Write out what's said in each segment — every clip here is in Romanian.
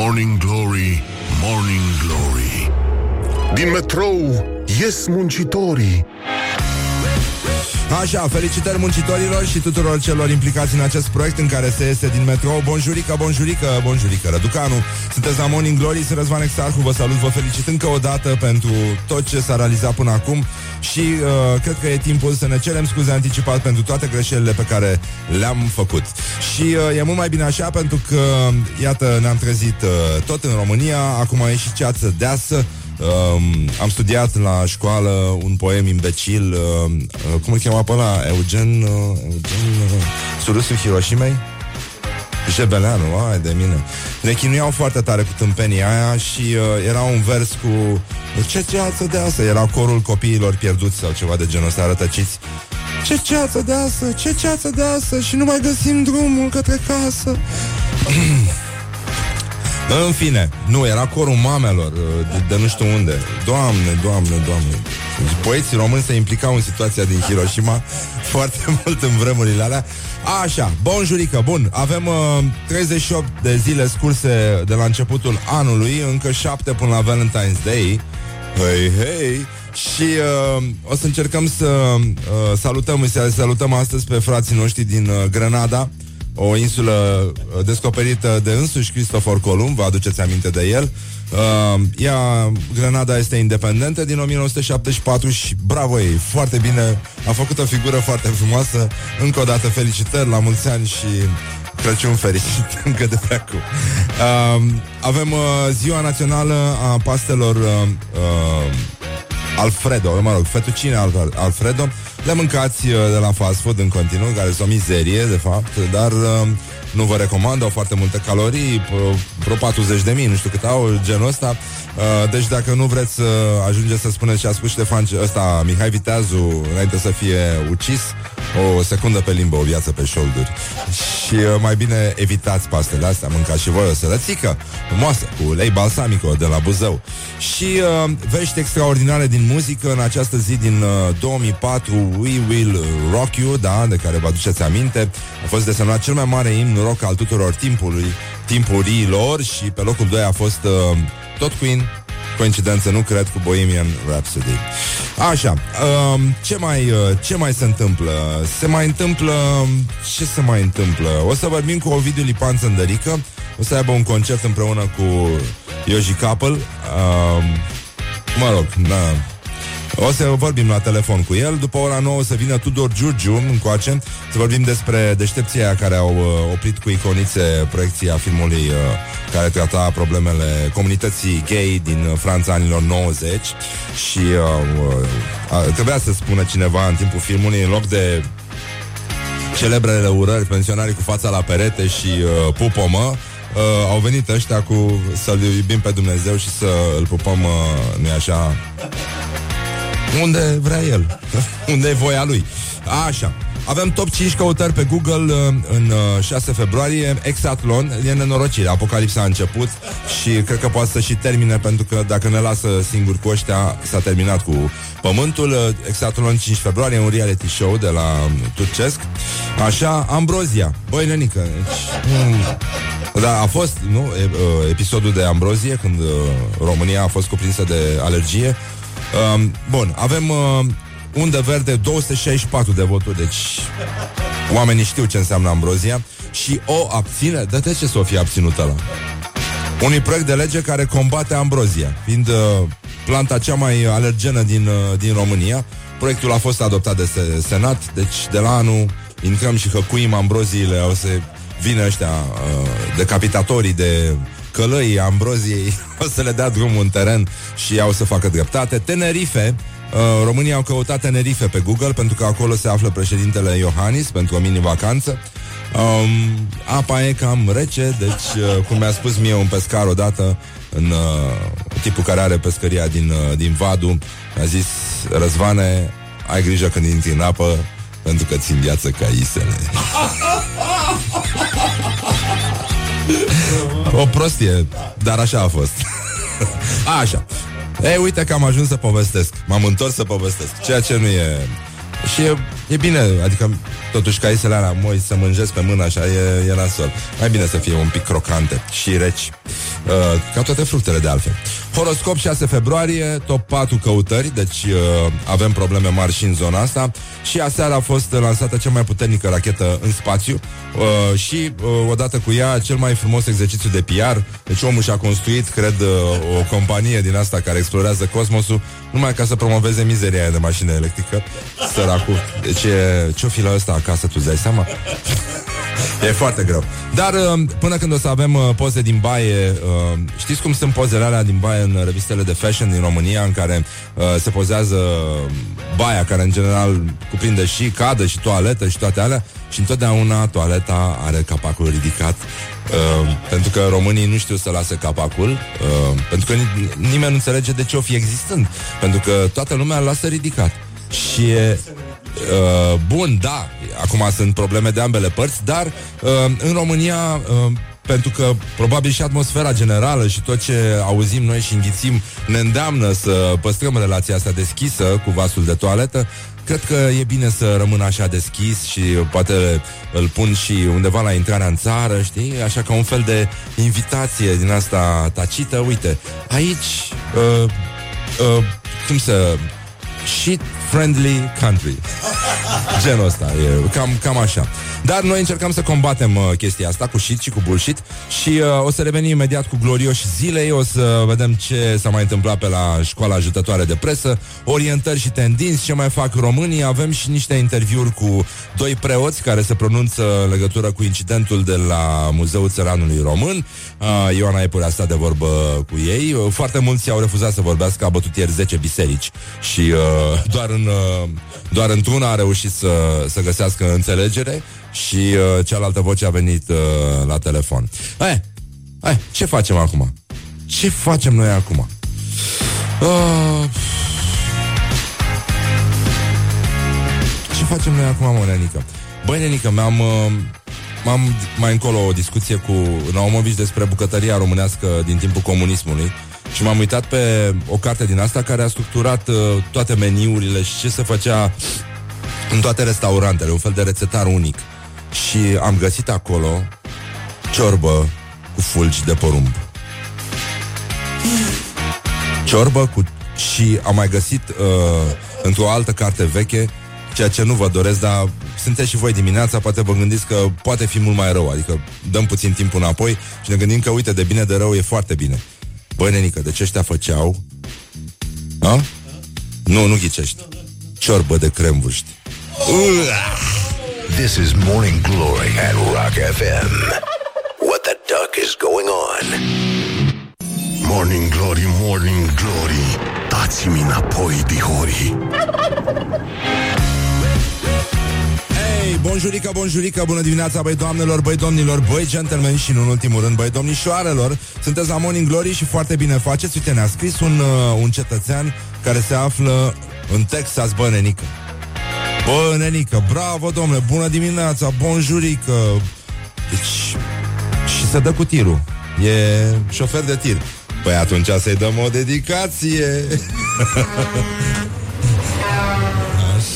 Morning Glory, Morning Glory. Din metrou ies muncitorii Așa, felicitări muncitorilor și tuturor celor implicați în acest proiect în care se este din metrou. Bonjurică, bonjurică, bonjurică, Răducanu. Sunteți la Morning Glory, sunt Răzvan Exarhu, vă salut, vă felicit încă o dată pentru tot ce s-a realizat până acum și uh, cred că e timpul să ne cerem scuze anticipat pentru toate greșelile pe care le-am făcut. Și uh, e mult mai bine așa pentru că, iată, ne-am trezit uh, tot în România, acum e și ceață deasă, Um, am studiat la școală un poem imbecil, uh, uh, cum îl chema pe ăla? Eugen, uh, Eugen uh, Surusul Hiroshimei? Jebeleanu, ai de mine. Ne chinuiau foarte tare cu tâmpenia aia și uh, era un vers cu ce ceață de asta? Era corul copiilor pierduți sau ceva de genul ăsta, rătăciți. Ce ceață de asta, ce ceață de asta și nu mai găsim drumul către casă. În fine, nu, era corul mamelor de, de nu știu unde. Doamne, doamne, doamne. Poeții români se implicau în situația din Hiroshima foarte mult în vremurile alea. Așa, bun jurică, bun. Avem uh, 38 de zile scurse de la începutul anului, încă 7 până la Valentine's Day. Hei, hei! Și uh, o să încercăm să uh, salutăm, să salutăm astăzi pe frații noștri din uh, Grenada o insulă uh, descoperită de însuși Cristofor Columb, vă aduceți aminte de el. Uh, ea, Grenada este independentă din 1974 și bravo ei, foarte bine, a făcut o figură foarte frumoasă. Încă o dată felicitări, la mulți ani și Crăciun fericit încă de pe acum. Uh, avem uh, ziua națională a pastelor uh, uh, Alfredo, mă rog, fettuccine Alfredo. Le mâncați uh, de la fast food în continuu, care sunt o mizerie, de fapt, dar uh, nu vă recomand, au foarte multe calorii, vreo 40 de mii, nu știu cât au, genul ăsta. Uh, deci dacă nu vreți să ajungeți să spuneți ce a spus Ștefan ăsta, Mihai Viteazu, înainte să fie ucis, o secundă pe limbă, o viață pe șolduri. Și uh, mai bine evitați pastele astea, mâncați și voi o sărățică frumoasă, cu lei balsamico de la Buzău. Și uh, vești extraordinare din muzică în această zi din uh, 2004, We Will Rock You, da, de care vă aduceți aminte. A fost desemnat cel mai mare imn rock al tuturor timpului, timpurilor și pe locul 2 a fost uh, tot Queen, coincidență, nu cred, cu Bohemian Rhapsody. Așa, uh, ce, mai, uh, ce mai se întâmplă? Se mai întâmplă... Ce se mai întâmplă? O să vorbim cu Ovidiu Lipan Țăndărică, o să aibă un concert împreună cu Yoji Couple. Uh, mă rog, da, o să vorbim la telefon cu el. După ora 9 să vină Tudor Giurgiu încoace să vorbim despre deștepția care au uh, oprit cu iconițe proiecția filmului uh, care trata problemele comunității gay din uh, Franța anilor 90 și uh, uh, trebuia să spună cineva în timpul filmului în loc de celebrele urări, pensionarii cu fața la perete și uh, pupomă, uh, au venit ăștia cu să-L iubim pe Dumnezeu și să îl pupăm, uh, nu așa, unde vrea el, unde e voia lui. Așa. Avem top 5 căutări pe Google uh, în 6 uh, februarie. Exatlon, e nenorocire. Apocalipsa a început și cred că poate să și termine Pentru că dacă ne lasă singur cu ăștia S-a terminat cu pământul. Uh, Exatlon 5 februarie, un reality show De la um, turcesc. Așa, Ambrozia, băi nenică deci, mm, Da, a fost nu, episodul de Ambrozie Când România a fost cuprinsă de alergie Um, bun, avem uh, undă verde 264 de voturi, deci oamenii știu ce înseamnă ambrozia și o abține. Dă-te ce să o fie abținută la unui proiect de lege care combate ambrozia, fiind uh, planta cea mai alergenă din, uh, din România. Proiectul a fost adoptat de Senat, deci de la anul intrăm și hăcuim ambroziile, o să vină ăștia uh, decapitatorii de călăii ambroziei o să le dea drumul în teren și au să facă dreptate. Tenerife, uh, România au căutat Tenerife pe Google pentru că acolo se află președintele Iohannis pentru o mini-vacanță. Um, apa e cam rece, deci, uh, cum mi-a spus mie un pescar odată, în uh, tipul care are pescăria din, uh, din Vadu, a zis, Răzvane, ai grijă când intri în apă, pentru că țin viață ca isele. O prostie, dar așa a fost. așa. Ei, uite că am ajuns să povestesc. M-am întors să povestesc. Ceea ce nu e... Și e, e bine, adică totuși caisele alea moi să mânjesc pe mână așa e, e nasol. Mai bine să fie un pic crocante și reci. ca toate fructele de altfel. Horoscop 6 februarie, top 4 căutări, deci uh, avem probleme mari și în zona asta. Și aseară a fost lansată cea mai puternică rachetă în spațiu uh, și uh, odată cu ea cel mai frumos exercițiu de PR. Deci omul și-a construit, cred, uh, o companie din asta care explorează cosmosul numai ca să promoveze mizeria aia de mașină electrică. Săracul. Deci ce-o fi la ăsta acasă, tu dai seama? E foarte greu. Dar uh, până când o să avem uh, poze din baie, uh, știți cum sunt pozele alea din baie în revistele de fashion din România, în care se pozează baia, care în general cuprinde și cadă și toaletă și toate alea, și întotdeauna toaleta are capacul ridicat Uh, pentru că românii nu știu să lase capacul uh, Pentru că nimeni nu înțelege de ce o fi existând Pentru că toată lumea îl lasă ridicat Și e, Uh, bun, da, acum sunt probleme de ambele părți, dar uh, în România, uh, pentru că probabil și atmosfera generală și tot ce auzim noi și înghițim ne îndeamnă să păstrăm relația asta deschisă cu vasul de toaletă, cred că e bine să rămână așa deschis și poate îl pun și undeva la intrarea în țară, știi? Așa ca un fel de invitație din asta tacită. Uite, aici, uh, uh, cum să shit friendly country. Genul ăsta, e cam, cam așa. Dar noi încercăm să combatem uh, chestia asta cu shit și cu bullshit și uh, o să revenim imediat cu glorioși zilei, o să vedem ce s-a mai întâmplat pe la școala ajutătoare de presă, orientări și tendinți, ce mai fac românii, avem și niște interviuri cu doi preoți care se pronunță în legătură cu incidentul de la Muzeul Țăranului Român. Uh, Ioana Epure a de vorbă cu ei. Uh, foarte mulți au refuzat să vorbească, a bătut ieri 10 biserici și uh, doar, în, uh, doar într-una a reușit să, să găsească înțelegere și uh, cealaltă voce a venit uh, la telefon. Hai, hai, ce facem acum? Ce facem noi acum? Uh, ce facem noi acum, mă, Nenică? Băi, Nenică, mi-am... Uh, M-am mai încolo o discuție cu Naumovici despre bucătăria românească din timpul comunismului și m-am uitat pe o carte din asta care a structurat uh, toate meniurile și ce se făcea în toate restaurantele, un fel de rețetar unic. Și am găsit acolo ciorbă cu fulgi de porumb. Ciorbă cu... Și am mai găsit uh, într-o altă carte veche ceea ce nu vă doresc, dar sunteți și voi dimineața, poate vă gândiți că poate fi mult mai rău, adică dăm puțin timp înapoi și ne gândim că, uite, de bine de rău e foarte bine. Băi, nenică, de ce ăștia făceau? A? Nu, nu ghicești. Ciorbă de cremvuști. This is Morning Glory at Rock FM. What the duck is going on? Morning Glory, Morning Glory, dați-mi înapoi, dihorii. Hey, bonjurică, bonjurică, bună dimineața, băi doamnelor, băi domnilor, băi gentlemen și, în ultimul rând, băi domnișoarelor. Sunteți la Morning Glory și foarte bine faceți. Uite, ne-a scris un, uh, un cetățean care se află în Texas, bă, nenică. Bă, nenică, bravo, domnule, bună dimineața, bonjurică. Deci, și se dă cu tirul. E șofer de tir. Păi atunci să-i dăm o dedicație.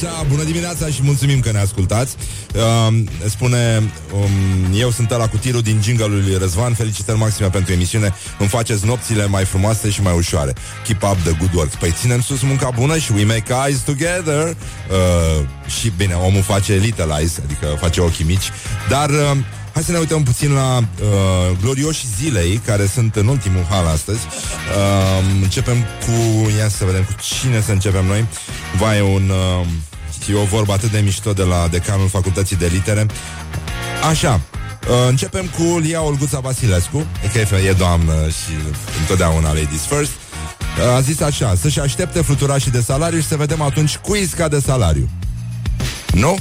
Așa, bună dimineața și mulțumim că ne ascultați. Uh, spune, um, eu sunt la cu tirul din jingle lui Răzvan. Felicitări maxime pentru emisiune. Îmi faceți nopțile mai frumoase și mai ușoare. Keep up the good work. Păi ținem sus munca bună și we make eyes together. Uh, și bine, omul face little eyes, adică face ochii mici. Dar... Uh, Hai să ne uităm puțin la uh, glorioși zilei, care sunt în ultimul hal astăzi. Uh, începem cu... Ia să vedem cu cine să începem noi. Vai, un... Uh, E o vorbă atât de mișto de la decanul Facultății de Litere. Așa, Uh, începem cu Lia Olguța Vasilescu că e doamnă și întotdeauna ladies first uh, A zis așa Să-și aștepte fluturașii de salariu Și să vedem atunci cui scade salariu Nu?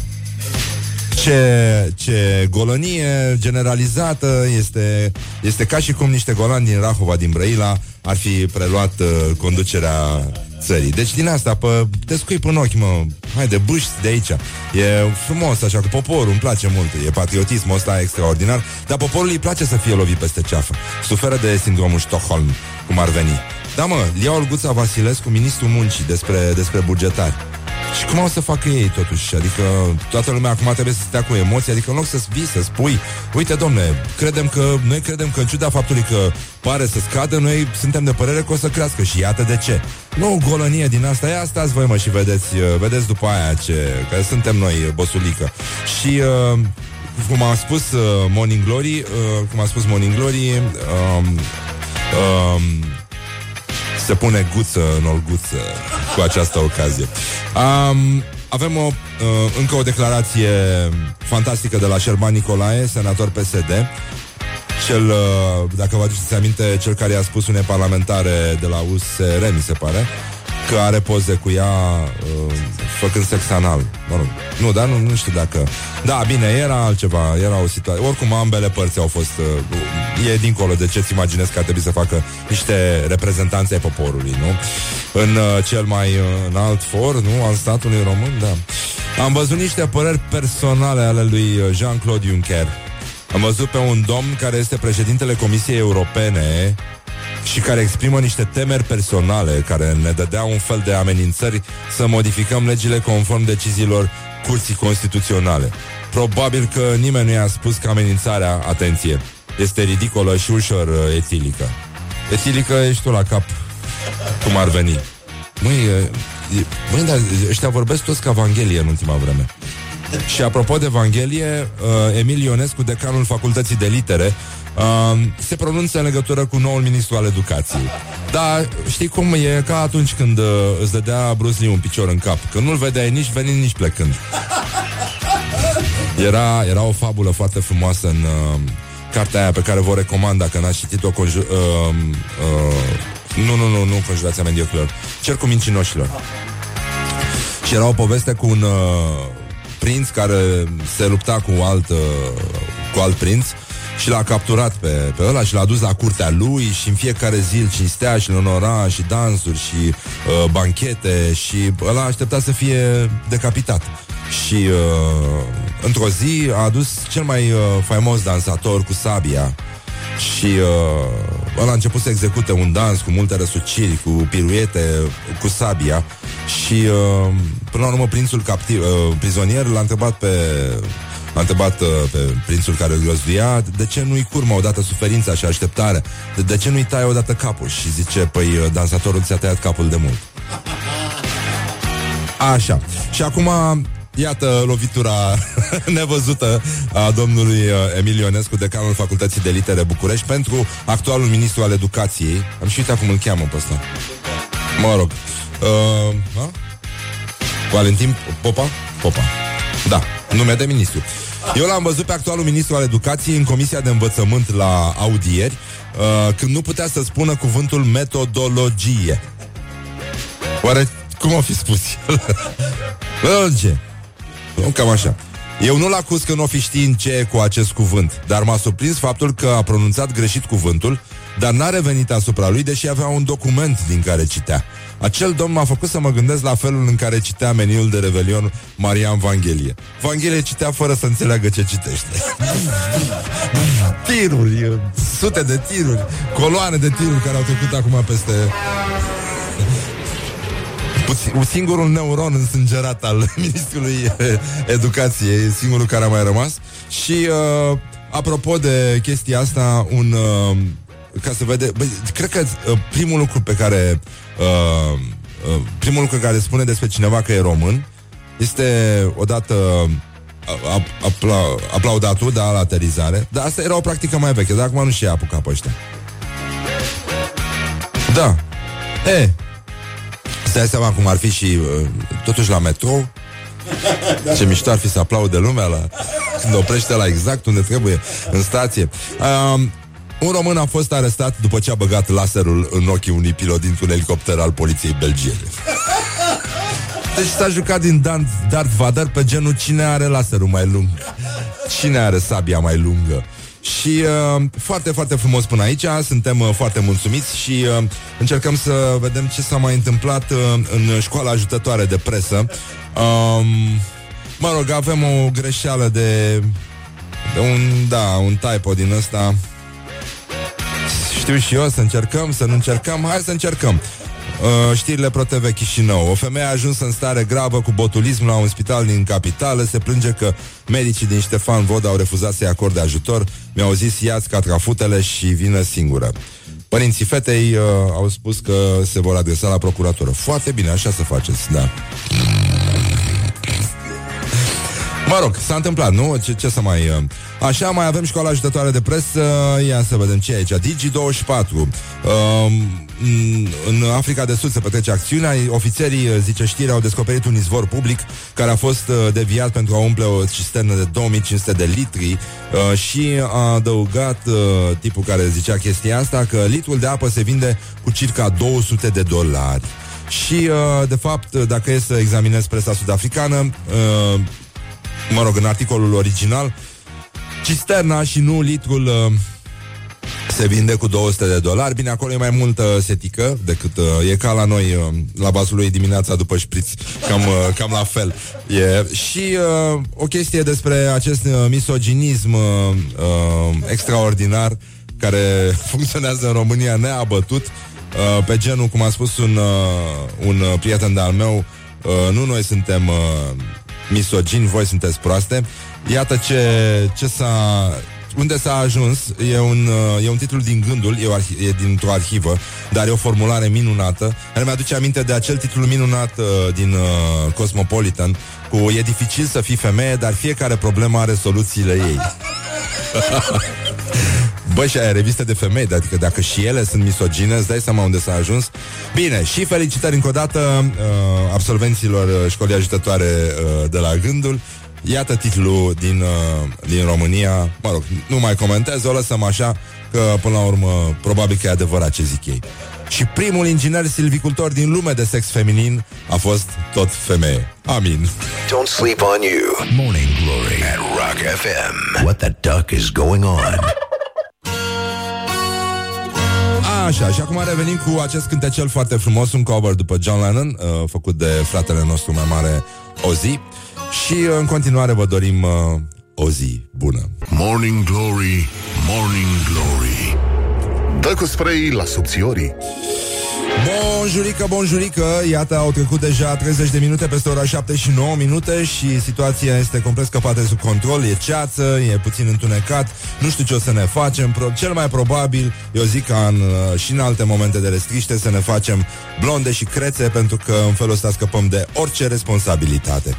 ce, ce golănie generalizată este, este ca și cum niște golani din Rahova, din Brăila ar fi preluat uh, conducerea țării. Deci din asta, pe, te scui în ochi, mă, hai de bâști de aici. E frumos așa cu poporul, îmi place mult, e patriotismul ăsta extraordinar, dar poporul îi place să fie lovit peste ceafă. Suferă de sindromul Stockholm, cum ar veni. Da, mă, Lia Olguța Vasilescu, ministrul muncii, despre, despre bugetari. Și cum au să facă ei totuși? Adică toată lumea acum trebuie să stea cu emoții Adică în loc să vii, să spui Uite domne, credem că, noi credem că în ciuda faptului că pare să scadă Noi suntem de părere că o să crească. Și iată de ce. Nu golănie din asta, ia stați voi mă și vedeți Vedeți după aia ce, că suntem noi bosulică. Și uh, cum a spus uh, Morning Glory uh, Cum a spus Morning Glory uh, uh, se pune guță în olguță cu această ocazie. Um, avem o, uh, încă o declarație fantastică de la Șerban Nicolae, senator PSD, cel, uh, dacă vă aduceți aminte, cel care a spus unei parlamentare de la USR, mi se pare, că are poze cu ea uh, făcând sex anal. Mă rog. Nu, dar nu, nu știu dacă... Da, bine, era altceva, era o situație... Oricum, ambele părți au fost... Uh, e dincolo de ce-ți imaginezi că ar trebui să facă niște reprezentanți ai poporului, nu? În uh, cel mai uh, înalt for, nu? Al statului român, da. Am văzut niște păreri personale ale lui uh, Jean-Claude Juncker. Am văzut pe un domn care este președintele Comisiei Europene și care exprimă niște temeri personale care ne dădea un fel de amenințări să modificăm legile conform deciziilor Curții Constituționale. Probabil că nimeni nu i-a spus că amenințarea, atenție, este ridicolă și ușor uh, etilică. Etilică ești tu la cap, cum ar veni. Măi, măi, dar ăștia vorbesc toți ca Evanghelie în ultima vreme. Și apropo de Evanghelie, uh, Emil Ionescu, decanul Facultății de Litere, uh, se pronunță în legătură cu noul ministru al educației. Da, știi cum e ca atunci când uh, îți dădea Bruce Lee un picior în cap, că nu-l vedeai nici venind, nici plecând. Era, era o fabulă foarte frumoasă în uh, cartea aia pe care vă recomand dacă n-ați citit-o conju- uh, uh, nu, nu, nu, nu Conjurația Mediocrilor Cercul Mincinoșilor Și era o poveste cu un uh, prinț care se lupta cu alt, uh, cu alt prinț și l-a capturat pe, pe ăla și l-a dus la curtea lui și în fiecare zi îl cinstea și îl onora și dansuri și uh, banchete și ăla aștepta să fie decapitat. Și uh, într-o zi a adus cel mai uh, faimos dansator cu sabia și uh, ăla a început să execute un dans cu multe răsuciri, cu piruete, cu sabia și uh, până la urmă prințul captiv, uh, prizonier l-a întrebat pe a întrebat uh, pe prințul care îl găzduia de ce nu-i curmă odată suferința și așteptarea, de, de ce nu-i tai odată capul și zice, păi uh, dansatorul ți-a tăiat capul de mult. Așa. Și acum Iată lovitura nevăzută a domnului uh, Emil Ionescu, decanul Facultății de Litere București, pentru actualul ministru al educației. Am și uitat cum îl cheamă pe ăsta. Mă rog. Uh, ha? Valentin Popa? Popa. Da, nume de ministru. Eu l-am văzut pe actualul ministru al educației în Comisia de Învățământ la audieri, uh, când nu putea să spună cuvântul metodologie. Oare cum o fi spus el? Metodologie. Nu, cam așa. Eu nu-l acuz că nu o fi știind ce e cu acest cuvânt, dar m-a surprins faptul că a pronunțat greșit cuvântul, dar n-a revenit asupra lui, deși avea un document din care citea. Acel domn m-a făcut să mă gândesc la felul în care citea meniul de Revelion Marian Vanghelie. Vanghelie citea fără să înțeleagă ce citește. tiruri, sute de tiruri, coloane de tiruri care au trecut acum peste un singurul neuron însângerat al Ministrului Educației, singurul care a mai rămas. Și uh, apropo de chestia asta, un uh, ca să vede, bă, cred că uh, primul lucru pe care uh, uh, primul lucru care spune despre cineva că e român este odată uh, apla, aplaudatul, da, la aterizare. Dar asta era o practică mai veche, dar acum nu și-a apucat pe ăștia. Da. E, Îți dai seama cum ar fi și uh, totuși la metrou ce mișto ar fi să aplaude lumea la, când oprește la exact unde trebuie, în stație. Uh, un român a fost arestat după ce a băgat laserul în ochii unui pilot dintr-un elicopter al poliției belgiene. Deci s-a jucat din Darth Vader pe genul cine are laserul mai lung, cine are sabia mai lungă. Și uh, foarte, foarte frumos până aici Suntem uh, foarte mulțumiți Și uh, încercăm să vedem ce s-a mai întâmplat uh, În școala ajutătoare de presă uh, Mă rog, avem o greșeală de, de un, da, un typo din ăsta Știu și eu să încercăm, să nu încercăm Hai să încercăm Uh, știrile ProTV Chișinău. O femeie a ajuns în stare gravă cu botulism la un spital din capitală. Se plânge că medicii din Ștefan Vod au refuzat să-i acorde ajutor. Mi-au zis, ia-ți catrafutele și vină singură. Părinții fetei uh, au spus că se vor adresa la procuratură. Foarte bine, așa să faceți, da. Mă rog, s-a întâmplat, nu? Ce, ce să mai... Uh... Așa, mai avem școala ajutătoare de presă. Ia să vedem ce e aici. Digi24. Uh, În Africa de Sud se petrece acțiunea. Ofițerii, uh, zice știri, au descoperit un izvor public Care a fost uh, deviat pentru a umple o cisternă de 2500 de litri. Uh, Și a adăugat uh, tipul care zicea chestia asta Că litrul de apă se vinde cu circa 200 de dolari. Și, uh, de fapt, dacă e să examinez presa sud-africană, uh, mă rog, în articolul original, cisterna și nu litrul uh, se vinde cu 200 de dolari. Bine, acolo e mai multă setică decât uh, e ca la noi uh, la bazul lui dimineața după șpriț. Cam, uh, cam la fel. E. Și uh, o chestie despre acest uh, misoginism uh, uh, extraordinar care funcționează în România neabătut. Uh, pe genul, cum a spus un, uh, un prieten de-al meu, uh, nu noi suntem uh, misogini, voi sunteți proaste. Iată ce, ce s-a... Unde s-a ajuns e un, e un titlu din gândul, e, o arhi- e dintr-o arhivă, dar e o formulare minunată, care mi-aduce aminte de acel titlu minunat uh, din uh, Cosmopolitan, cu E dificil să fii femeie, dar fiecare problemă are soluțiile ei. Bă, și aia reviste de femei, adică dacă și ele sunt misogine, îți dai seama unde s-a ajuns. Bine, și felicitări încă o dată uh, absolvenților uh, școlii ajutătoare uh, de la Gândul. Iată titlul din, uh, din România. Mă rog, nu mai comentez, o lăsăm așa, că până la urmă probabil că e adevărat ce zic ei. Și primul inginer silvicultor din lume de sex feminin a fost tot femeie. Amin. Don't sleep on you. Morning Glory at Rock FM. What the duck is going on? Așa, și acum revenim cu acest cântecel foarte frumos, un cover după John Lennon, uh, făcut de fratele nostru mai mare, Ozzy. Și uh, în continuare vă dorim uh, o zi bună. Morning Glory, Morning Glory. Dă cu spray la subțiorii. Bonjurică, bonjurică. Iată, au trecut deja 30 de minute Peste ora 7 și 9 minute Și situația este complet scăpată de sub control. E ceață, e puțin întunecat Nu știu ce o să ne facem. Pro- Cel mai probabil, eu zic ca în, uh, și în alte momente de restriște Să ne facem blonde și crețe Pentru că în felul ăsta scăpăm de orice responsabilitate.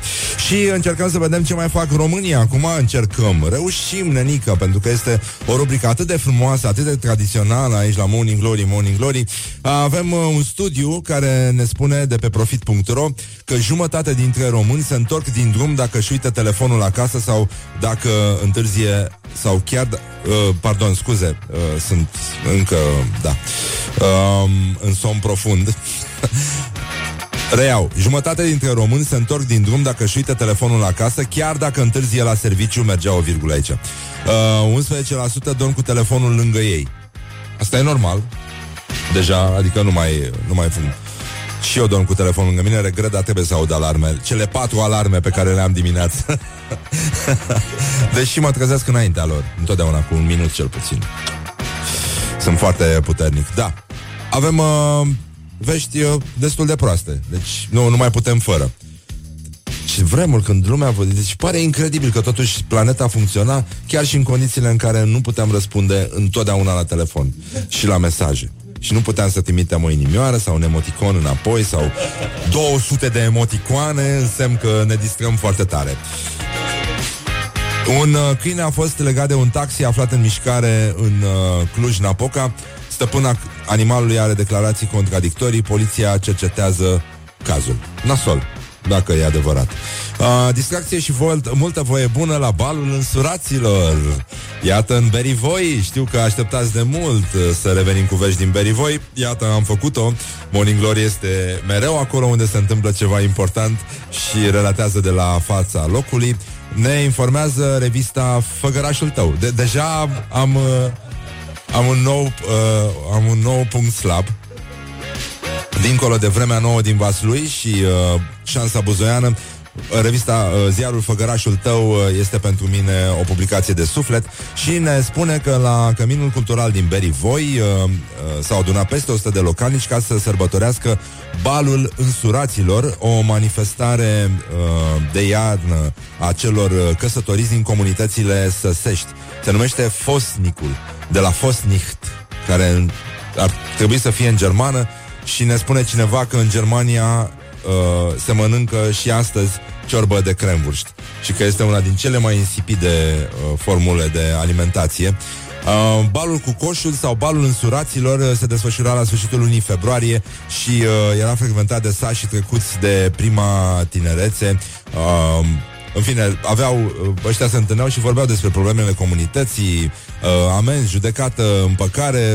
Și încercăm să vedem ce mai fac România. Acum încercăm, reușim, nenică Pentru că este o rubrică atât de frumoasă Atât de tradițională aici la Morning Glory Morning Glory. Avem uh, un studiu care ne spune de pe profit.ro că jumătate dintre români se întorc din drum dacă își uită telefonul acasă sau dacă întârzie sau chiar... Uh, pardon, scuze, uh, sunt încă... Da. Uh, în somn profund. Reiau, jumătate dintre români se întorc din drum dacă își uită telefonul acasă, chiar dacă întârzie la serviciu, mergea o virgulă aici. Uh, 11% dorm cu telefonul lângă ei. Asta e normal, Deja, adică nu mai, nu mai fum. Și eu dorm cu telefonul lângă mine, regret, dar trebuie să aud alarme. Cele patru alarme pe care le-am dimineața. Deși mă trezesc înaintea lor, întotdeauna cu un minut cel puțin. Sunt foarte puternic. Da. Avem uh, vești uh, destul de proaste. Deci nu, nu mai putem fără. Și vremuri când lumea... Deci pare incredibil că totuși planeta funcționa chiar și în condițiile în care nu puteam răspunde întotdeauna la telefon și la mesaje și nu puteam să trimitem o inimioară sau un emoticon înapoi sau 200 de emoticoane, însemn că ne distrăm foarte tare. Un uh, câine a fost legat de un taxi aflat în mișcare în uh, Cluj-Napoca. Stăpâna animalului are declarații contradictorii, poliția cercetează cazul. Nasol dacă e adevărat. Uh, distracție și vol- multă voie bună la balul însuraților. Iată în Berivoi, știu că așteptați de mult uh, să revenim cu vești din Berivoi. Iată, am făcut-o. Morning Glory este mereu acolo unde se întâmplă ceva important și relatează de la fața locului. Ne informează revista Făgărașul tău. De- deja am, uh, am, un nou, uh, am un nou punct slab Dincolo de vremea nouă din Vaslui și uh, șansa buzoiană, revista uh, Ziarul Făgărașul tău uh, este pentru mine o publicație de suflet și ne spune că la Căminul Cultural din Berivoi uh, s-au adunat peste 100 de localnici ca să sărbătorească balul însuraților, o manifestare de iarnă a celor căsătoriți din comunitățile săsești. Se numește Fosnicul, de la Fosnicht, care ar trebui să fie în germană și ne spune cineva că în Germania uh, se mănâncă și astăzi ciorbă de cremvurst și că este una din cele mai insipide uh, formule de alimentație. Uh, balul cu coșul sau balul însuraților uh, se desfășura la sfârșitul lunii februarie și uh, era frecventat de sași trecuți de prima tinerețe. Uh, în fine, aveau, uh, ăștia se întâlneau și vorbeau despre problemele comunității, uh, amenzi, judecată, împăcare,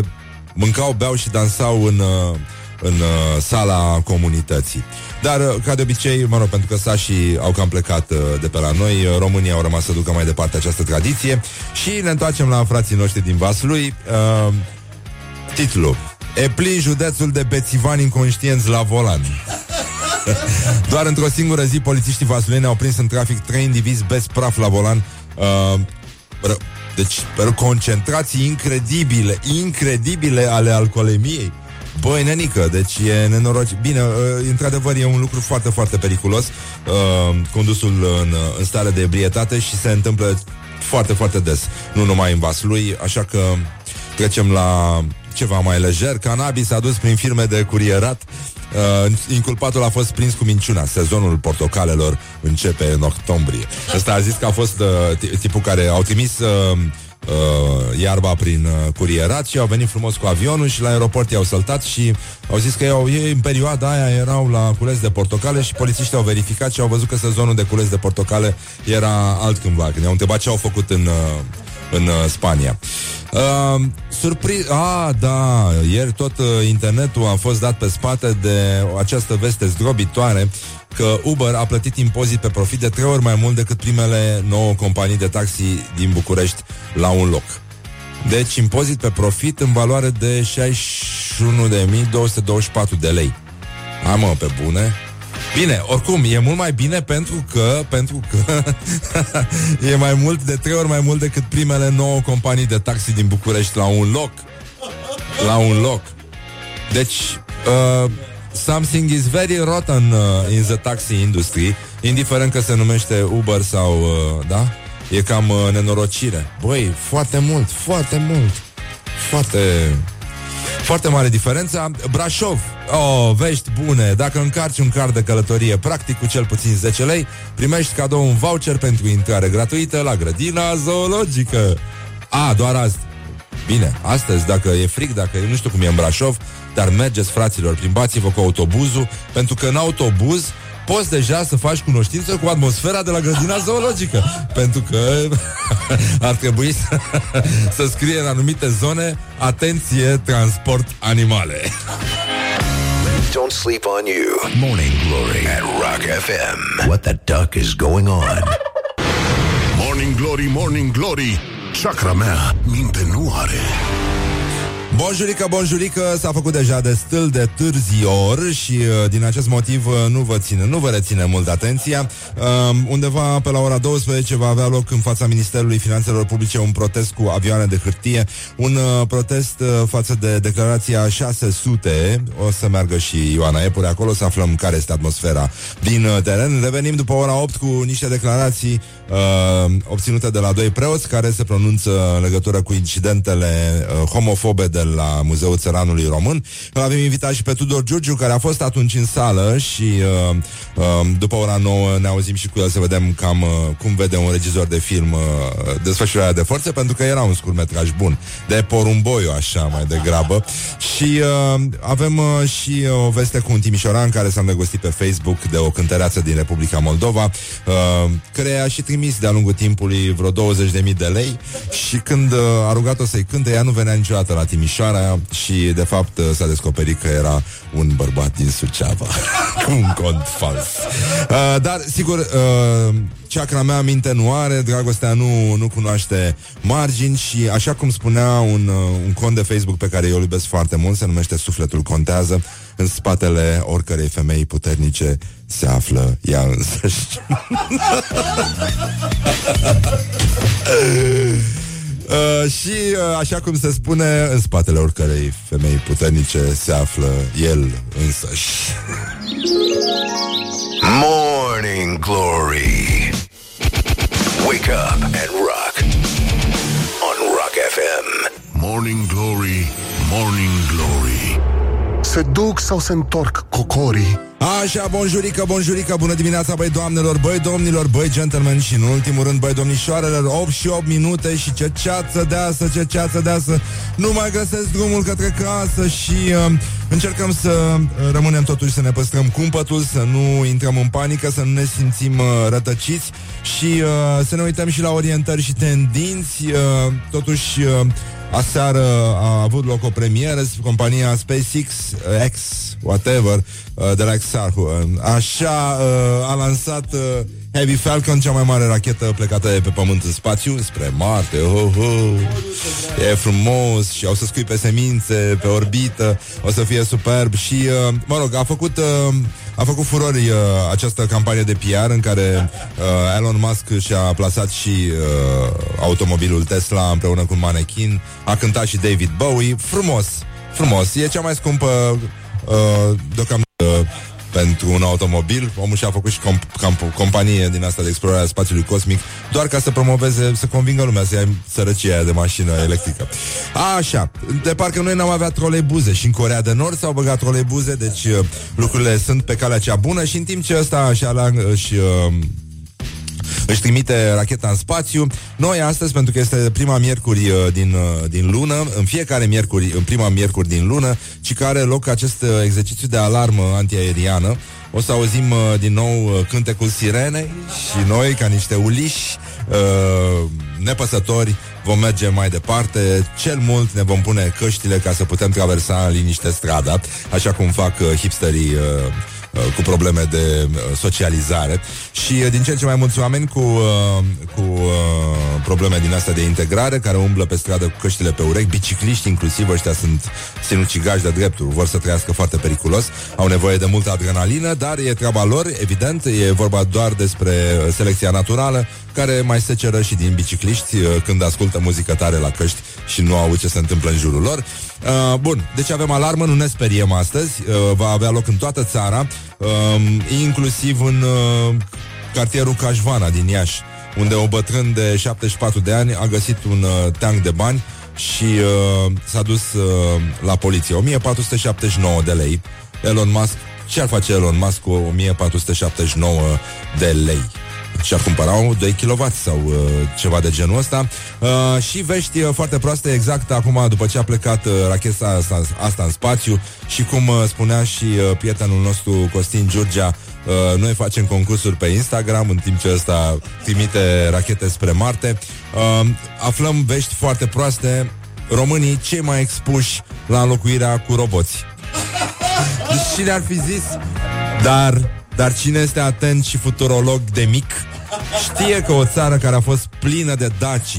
mâncau, beau și dansau în, uh, în uh, sala comunității. Dar, uh, ca de obicei, mă rog, pentru că sașii au cam plecat uh, de pe la noi, uh, românii au rămas să ducă mai departe această tradiție și ne întoarcem la frații noștri din Vaslui. Uh, titlu E plin județul de bețivani inconștienți la volan. Doar într-o singură zi, polițiștii vasleni au prins în trafic trei indivizi bes praf la volan. Uh, deci, concentrații incredibile, incredibile ale alcoolemiei. Băi, nenică, deci e nenoroci. Bine, uh, într-adevăr e un lucru foarte, foarte periculos uh, condusul în, în stare de ebrietate și se întâmplă foarte, foarte des, nu numai în Vaslui, așa că trecem la ceva mai lejer. Cannabis adus prin firme de curierat. Uh, inculpatul a fost prins cu minciuna. Sezonul portocalelor începe în octombrie. Ăsta a zis că a fost uh, tipul care au trimis uh, uh, iarba prin uh, curierat și au venit frumos cu avionul și la aeroport i-au săltat și au zis că ei, ei în perioada aia erau la cules de portocale și polițiștii au verificat și au văzut că sezonul de cules de portocale era altcândva. Când i-au întrebat ce au făcut în, uh, în uh, Spania. Uh, surpri... Ah, da, ieri tot uh, internetul a fost dat pe spate de această veste zdrobitoare că Uber a plătit impozit pe profit de trei ori mai mult decât primele nouă companii de taxi din București la un loc. Deci impozit pe profit în valoare de 61.224 de lei. Amă, pe bune. Bine, oricum, e mult mai bine pentru că, pentru că e mai mult de trei ori mai mult decât primele nouă companii de taxi din București la un loc. La un loc. Deci, uh, something is very rotten uh, in the taxi industry, indiferent că se numește Uber sau, uh, da? E cam uh, nenorocire. Băi, foarte mult, foarte mult. Foarte... Foarte mare diferența. Brașov. Oh, vești bune. Dacă încarci un card de călătorie practic cu cel puțin 10 lei, primești cadou un voucher pentru intrare gratuită la grădina zoologică. A, doar azi. Bine, astăzi, dacă e fric, dacă nu știu cum e în Brașov, dar mergeți, fraților, plimbați-vă cu autobuzul, pentru că în autobuz poți deja să faci cunoștință cu atmosfera de la grădina zoologică. Pentru că ar trebui să, să scrie în anumite zone Atenție, transport animale. Don't sleep on you. Morning Glory at Rock FM. What the duck is going on? Morning Glory, Morning Glory. Chakra mea minte nu are. Bonjurică, bonjurică, s-a făcut deja destul de târzior și uh, din acest motiv uh, nu vă ține, nu vă reține mult atenția. Uh, undeva pe la ora 12 va avea loc în fața Ministerului Finanțelor Publice un protest cu avioane de hârtie, un uh, protest uh, față de declarația 600. O să meargă și Ioana Epure acolo să aflăm care este atmosfera din uh, teren. Revenim după ora 8 cu niște declarații uh, obținute de la doi preoți care se pronunță în legătură cu incidentele uh, homofobe de la Muzeul Țăranului Român. Îl avem invitat și pe Tudor Giurgiu, care a fost atunci în sală și uh, uh, după ora 9 ne auzim și cu el să vedem cam uh, cum vede un regizor de film uh, desfășurarea de forțe, pentru că era un scurtmetraj bun, de porumboiu așa mai degrabă. Și uh, avem uh, și uh, o veste cu un timișoran care s-a negostit pe Facebook de o cântăreață din Republica Moldova, uh, care a și trimis de-a lungul timpului vreo 20.000 de lei și când uh, a rugat-o să-i cânte, ea nu venea niciodată la Timișoara domnișoara și, de fapt, uh, s-a descoperit că era un bărbat din Suceava. un cont fals. Uh, dar, sigur, uh, ceacra mea minte nu are, dragostea nu, nu cunoaște margini și, așa cum spunea un, uh, un cont de Facebook pe care eu îl iubesc foarte mult, se numește Sufletul Contează, în spatele oricărei femei puternice se află ea însăși. Uh, și uh, așa cum se spune În spatele oricărei femei puternice Se află el însăși. Morning Glory. Wake up and rock. On Rock FM Morning Glory Morning Glory Se duc sau se întorc cocorii. Așa, bonjurică, bonjurică, bună dimineața, băi doamnelor, băi domnilor, băi gentlemen și în ultimul rând, băi domnișoarelor, 8 și 8 minute și ce ceață deasă, ce ceață deasă, nu mai găsesc drumul către casă și uh, încercăm să uh, rămânem totuși să ne păstrăm cumpătul, să nu intrăm în panică, să nu ne simțim uh, rătăciți și uh, să ne uităm și la orientări și tendinți, uh, totuși... Uh, Aseară a avut loc o premieră Compania SpaceX X, whatever uh, De la Exarhu uh, Așa uh, a lansat Heavy Falcon, cea mai mare rachetă plecată de pe pământ în spațiu Spre Marte oh, oh. E frumos Și au să scui pe semințe Pe orbită O să fie superb Și, mă rog, a făcut a făcut furori uh, această campanie de PR în care uh, Elon Musk și-a plasat și uh, automobilul Tesla împreună cu un manechin, a cântat și David Bowie, frumos, frumos, e cea mai scumpă uh, deocamdată pentru un automobil. Omul și-a făcut și comp- comp- companie din asta de explorare a spațiului cosmic, doar ca să promoveze, să convingă lumea să ia sărăcia de mașină electrică. Așa, de parcă noi n-am avea troleibuze și în Corea de Nord s-au băgat troleibuze, deci uh, lucrurile sunt pe calea cea bună și în timp ce ăsta așa la, și uh, își trimite racheta în spațiu. Noi astăzi, pentru că este prima miercuri uh, din, uh, din lună, în fiecare miercuri, în prima miercuri din lună, ci care are loc acest uh, exercițiu de alarmă antiaeriană, o să auzim uh, din nou uh, cântecul sirenei și noi, ca niște uliși uh, nepăsători, vom merge mai departe. Cel mult ne vom pune căștile ca să putem traversa în liniște strada, așa cum fac uh, hipsterii uh, Uh, cu probleme de uh, socializare și uh, din ce în ce mai mulți oameni cu, cu probleme din astea de integrare care umblă pe stradă cu căștile pe urechi, bicicliști inclusiv, ăștia sunt sinucigași de dreptul, vor să trăiască foarte periculos, au nevoie de multă adrenalină, dar e treaba lor, evident, e vorba doar despre selecția naturală, care mai se ceră și din bicicliști când ascultă muzică tare la căști și nu au ce se întâmplă în jurul lor. Uh, bun, deci avem alarmă, nu ne speriem astăzi, uh, va avea loc în toată țara, uh, inclusiv în uh, cartierul Cașvana din Iași, unde o bătrân de 74 de ani a găsit un uh, tank de bani și uh, s-a dus uh, la poliție. 1479 de lei. Elon Musk, ce ar face Elon Musk cu 1479 de lei? Și-ar cumpăra 2 kW sau uh, ceva de genul ăsta. Uh, și vești uh, foarte proaste exact acum după ce a plecat uh, racheta asta, asta în spațiu și cum uh, spunea și uh, prietenul nostru Costin Giurgea, Uh, noi facem concursuri pe Instagram în timp ce ăsta trimite rachete spre Marte. Uh, aflăm vești foarte proaste. Românii cei mai expuși la înlocuirea cu roboți. Deci cine ar fi zis? Dar, dar cine este atent și futurolog de mic Știe că o țară care a fost plină de daci,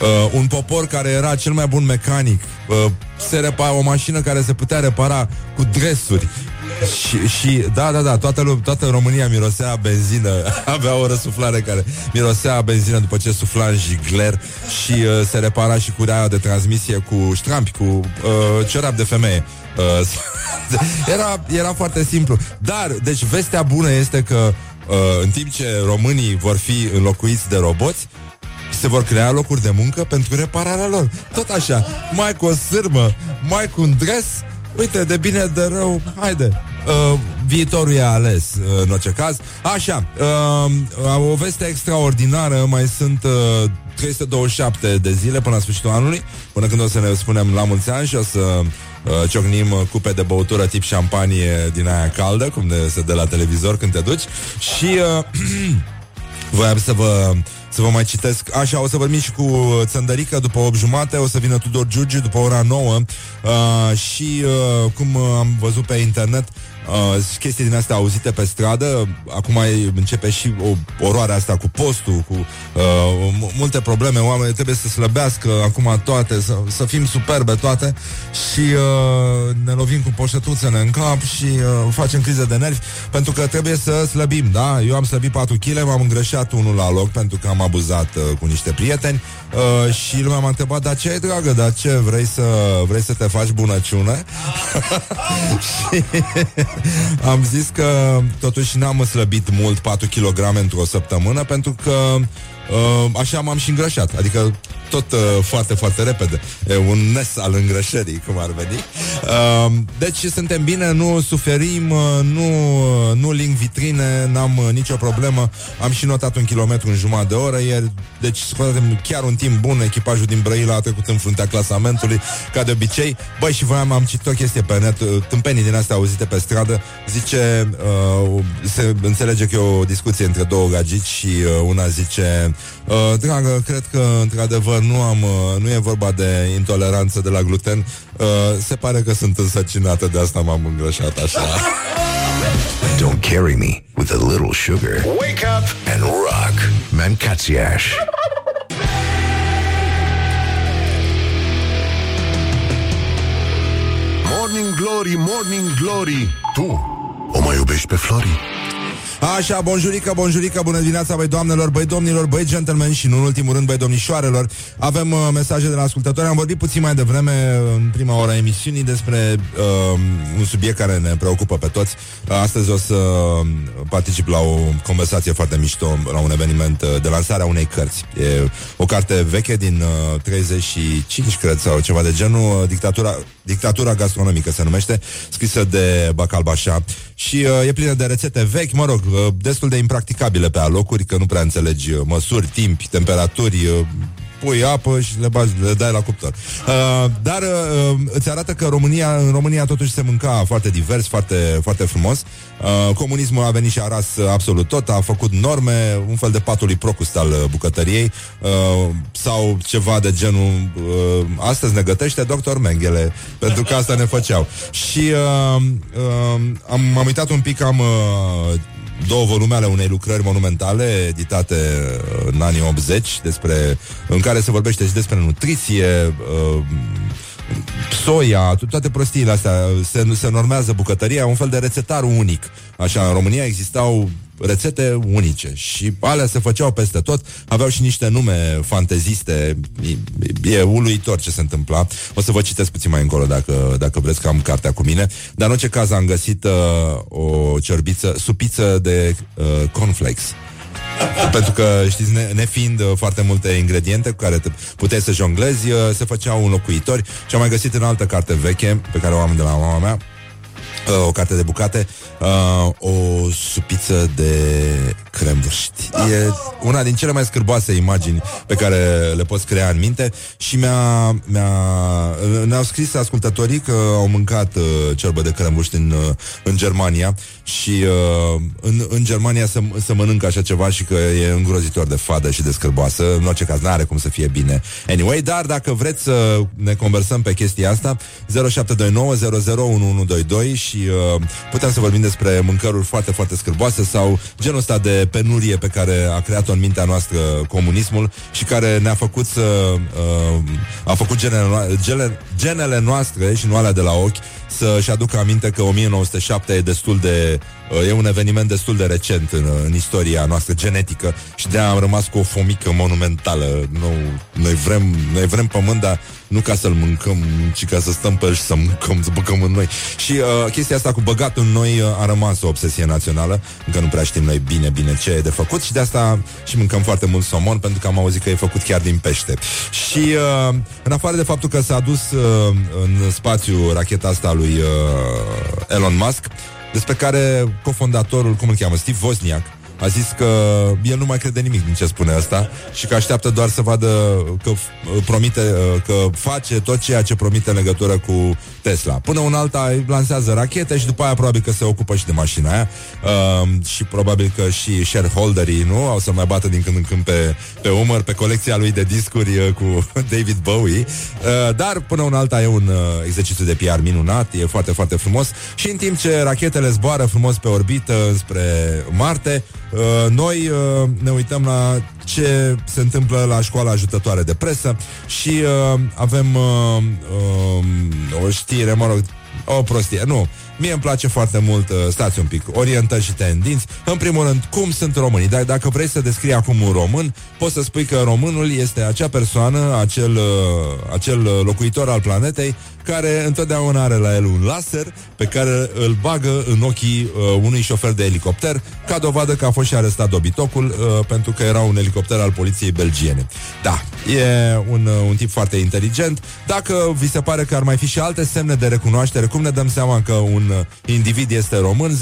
uh, un popor care era cel mai bun mecanic, uh, se repara o mașină care se putea repara cu dresuri. Și, și da, da, da, toată, toată România mirosea benzină. Avea o răsuflare care mirosea benzină După ce sufla în jigler Și uh, se repara și cu de transmisie Cu ștrampi, cu uh, ciorap de femeie. Uh, era, era foarte simplu. Dar, deci vestea bună este că uh, în timp ce românii vor fi înlocuiți de roboți, se vor crea locuri de muncă pentru repararea lor. Tot așa, mai cu o sârmă, mai cu un dres, uite, de bine, de rău, haide. Uh, viitorul e ales uh, în orice caz. Așa, uh, o veste extraordinară, mai sunt uh, 327 de zile până la sfârșitul anului, până când o să ne spunem la mulți ani și o să uh, ciocnim uh, cupe de băutură tip șampanie din aia caldă, cum de, se de la televizor când te duci și uh, voiam să vă să vă mai citesc. Așa, o să vorbim și cu Țăndărică după 8 jumate, o să vină Tudor Giurgiu după ora 9 uh, și uh, cum am văzut pe internet, uh, chestii din astea auzite pe stradă. Acum începe și o oroare asta cu postul, cu uh, multe probleme. Oamenii trebuie să slăbească acum toate, să, să fim superbe toate și uh, ne lovim cu poșetuțele în cap și uh, facem crize de nervi pentru că trebuie să slăbim, da? Eu am slăbit 4 kg, m-am îngrășat unul la loc pentru că am abuzat uh, cu niște prieteni uh, și lumea m-a întrebat, dar ce ai dragă, dar ce, vrei să, vrei să te faci bunăciune? și am zis că totuși n-am slăbit mult 4 kg într-o săptămână pentru că uh, așa m-am și îngrășat. Adică tot uh, foarte, foarte repede. E un nes al îngrășării, cum ar veni. Uh, deci suntem bine, nu suferim, uh, nu, uh, nu link vitrine, n-am uh, nicio problemă. Am și notat un kilometru în jumătate de oră ieri, deci scoatem chiar un timp bun. Echipajul din Brăila a trecut în fruntea clasamentului, ca de obicei. Băi, și voiam, am citit o chestie pe net, uh, tâmpenii din astea auzite pe stradă, zice, uh, se înțelege că e o discuție între două gagici și uh, una zice, uh, dragă, cred că într-adevăr nu am, uh, nu e vorba de intoleranță de la gluten. Uh, se pare că sunt însăcinată, de asta m-am îngrășat așa. Don't carry me with a little sugar. Wake up and rock. Mancațiaș. Morning Glory, Morning Glory Tu o mai iubești pe Flori? Așa, bonjurică, bonjurică, bună dimineața, băi doamnelor, băi domnilor, băi gentlemen și, nu în ultimul rând, băi domnișoarelor. Avem uh, mesaje de la ascultători. Am vorbit puțin mai devreme, în prima oră a emisiunii, despre uh, un subiect care ne preocupă pe toți. Uh, astăzi o să particip la o conversație foarte mișto, la un eveniment uh, de lansare a unei cărți. E o carte veche din uh, 35, cred, sau ceva de genul, uh, Dictatura, Dictatura gastronomică se numește, scrisă de Bacal Bașa și uh, e plină de rețete vechi, mă rog, uh, destul de impracticabile pe alocuri, că nu prea înțelegi uh, măsuri, timpi, temperaturi, uh, pui apă și le, bagi, le dai la cuptor. Uh, dar uh, îți arată că România, în România totuși se mânca foarte divers, foarte, foarte frumos. Uh, comunismul a venit și a ras absolut tot, a făcut norme, un fel de patului procust al uh, bucătăriei uh, sau ceva de genul uh, astăzi ne gătește doctor Mengele, pentru că asta ne făceau. Și uh, uh, am, m-am uitat un pic, am uh, două volume ale unei lucrări monumentale editate uh, în anii 80 despre, în care se vorbește și despre nutriție, uh, soia, toate prostiile astea, se, se normează bucătăria, un fel de rețetar unic. Așa, în România existau rețete unice. Și alea se făceau peste tot, aveau și niște nume fanteziste, e, e uluitor ce se întâmpla. O să vă citesc puțin mai încolo dacă, dacă vreți că am cartea cu mine, dar în orice caz am găsit uh, o ciorbiță, supiță de uh, cornflakes. Pentru că, știți, ne, nefiind uh, foarte multe ingrediente cu care te puteai să jonglezi, uh, se făceau înlocuitori. Și am mai găsit în altă carte veche pe care o am de la mama mea, uh, o carte de bucate, uh, o supiță de crembuști. E una din cele mai scârboase imagini pe care le poți crea în minte și mi-a, mi-a, ne-au scris ascultătorii că au mâncat uh, ciorbă de crembuști în, uh, în Germania și uh, în, în Germania se, se mănâncă așa ceva și că e îngrozitor de fadă și de scârboasă. În orice caz, n-are cum să fie bine. Anyway, dar dacă vreți să ne conversăm pe chestia asta, 0729 și uh, putem să vorbim despre mâncăruri foarte, foarte scârboase sau genul ăsta de penurie pe care a creat-o în mintea noastră comunismul și care ne-a făcut să uh, a făcut genele, no- gele, genele noastre și nu alea de la ochi să-și aducă aminte că 1907 e destul de e un eveniment destul de recent în, în istoria noastră genetică și de am rămas cu o fomică monumentală. Nu, noi, vrem, noi vrem pământ, dar nu ca să-l mâncăm, ci ca să stăm pe el și să mâncăm, să băgăm în noi. Și uh, chestia asta cu băgatul în noi uh, a rămas o obsesie națională, încă nu prea știm noi bine, bine ce e de făcut și de asta și mâncăm foarte mult somon, pentru că am auzit că e făcut chiar din pește. Și uh, în afară de faptul că s-a dus uh, în spațiu racheta asta lui uh, Elon Musk, despre care cofondatorul, cum îl cheamă, Steve Wozniak, a zis că el nu mai crede nimic din ce spune asta și că așteaptă doar să vadă că promite, că face tot ceea ce promite în legătură cu Tesla. Până un alta lansează rachete și după aia probabil că se ocupă și de mașina aia uh, și probabil că și shareholderii, nu? Au să mai bată din când în când pe, pe umăr pe colecția lui de discuri uh, cu David Bowie. Uh, dar până un alta e un uh, exercițiu de PR minunat, e foarte, foarte frumos și în timp ce rachetele zboară frumos pe orbită spre Marte, uh, noi uh, ne uităm la ce se întâmplă la școala ajutătoare de presă și uh, avem uh, uh, o știre, mă rog, o prostie, nu. Mie îmi place foarte mult, uh, stați un pic, orientări și tendinți. În primul rând, cum sunt românii? Dar dacă vrei să descrii acum un român, poți să spui că românul este acea persoană, acel, uh, acel locuitor al planetei care întotdeauna are la el un laser pe care îl bagă în ochii uh, unui șofer de elicopter, ca dovadă că a fost și arestat dobitocul uh, pentru că era un elicopter al poliției belgiene. Da, e un, uh, un tip foarte inteligent. Dacă vi se pare că ar mai fi și alte semne de recunoaștere, cum ne dăm seama că un uh, individ este român,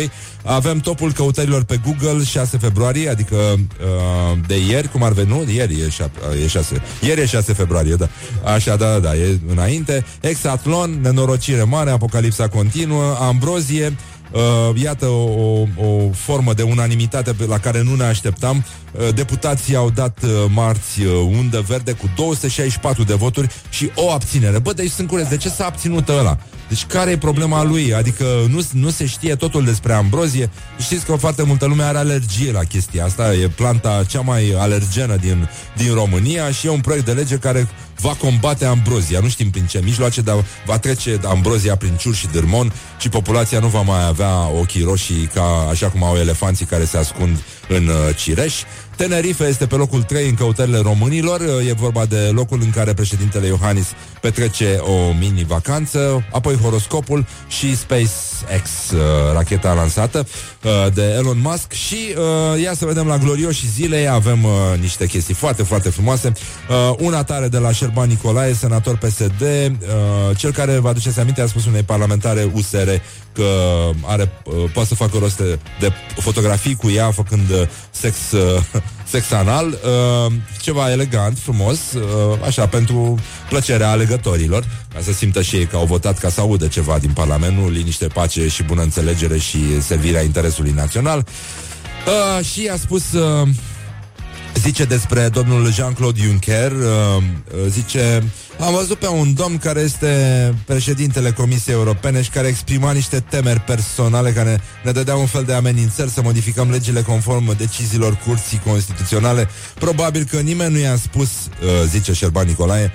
0729001122. Avem topul căutărilor pe Google 6 februarie, adică uh, de ieri, cum ar veni, nu? Ieri e, șap, uh, e 6. Ieri e 6 februarie, da. Așa, da, da, da, e înainte. Exatlon, nenorocire mare, apocalipsa continuă, ambrozie, Uh, iată o, o, o formă de unanimitate pe la care nu ne așteptam. Uh, deputații au dat uh, marți uh, undă verde cu 264 de voturi și o abținere. Bă, deci sunt curios, de ce s-a abținut ăla? Deci care e problema lui? Adică nu, nu se știe totul despre ambrozie. Știți că foarte multă lume are alergie la chestia asta. E planta cea mai alergenă din, din România și e un proiect de lege care va combate ambrozia. Nu știm prin ce mijloace, dar va trece ambrozia prin ciur și dârmon și populația nu va mai avea ochii roșii ca așa cum au elefanții care se ascund în uh, cireș. Tenerife este pe locul 3 în căutările românilor. E vorba de locul în care președintele Iohannis petrece o mini-vacanță, apoi horoscopul și SpaceX, uh, racheta lansată uh, de Elon Musk și uh, ia să vedem la glorioși zilei avem uh, niște chestii foarte, foarte frumoase. Uh, una tare de la Șerban Nicolae, senator PSD, uh, cel care, vă aduceți aminte, a spus unei parlamentare USR că are, uh, poate să facă rost de, de fotografii cu ea făcând uh, sex, uh, sex anal, uh, ceva elegant, frumos, uh, așa, pentru plăcerea alegătorilor, ca să simtă și ei că au votat ca să audă ceva din Parlament, nu liniște, pace și bună înțelegere și servirea interesului național. Uh, și a spus... Uh, zice despre domnul Jean-Claude Juncker, uh, uh, zice, am văzut pe un domn care este președintele Comisiei Europene și care exprima niște temeri personale care ne dădea un fel de amenințări să modificăm legile conform deciziilor curții constituționale. Probabil că nimeni nu i-a spus, uh, zice Șerban Nicolae,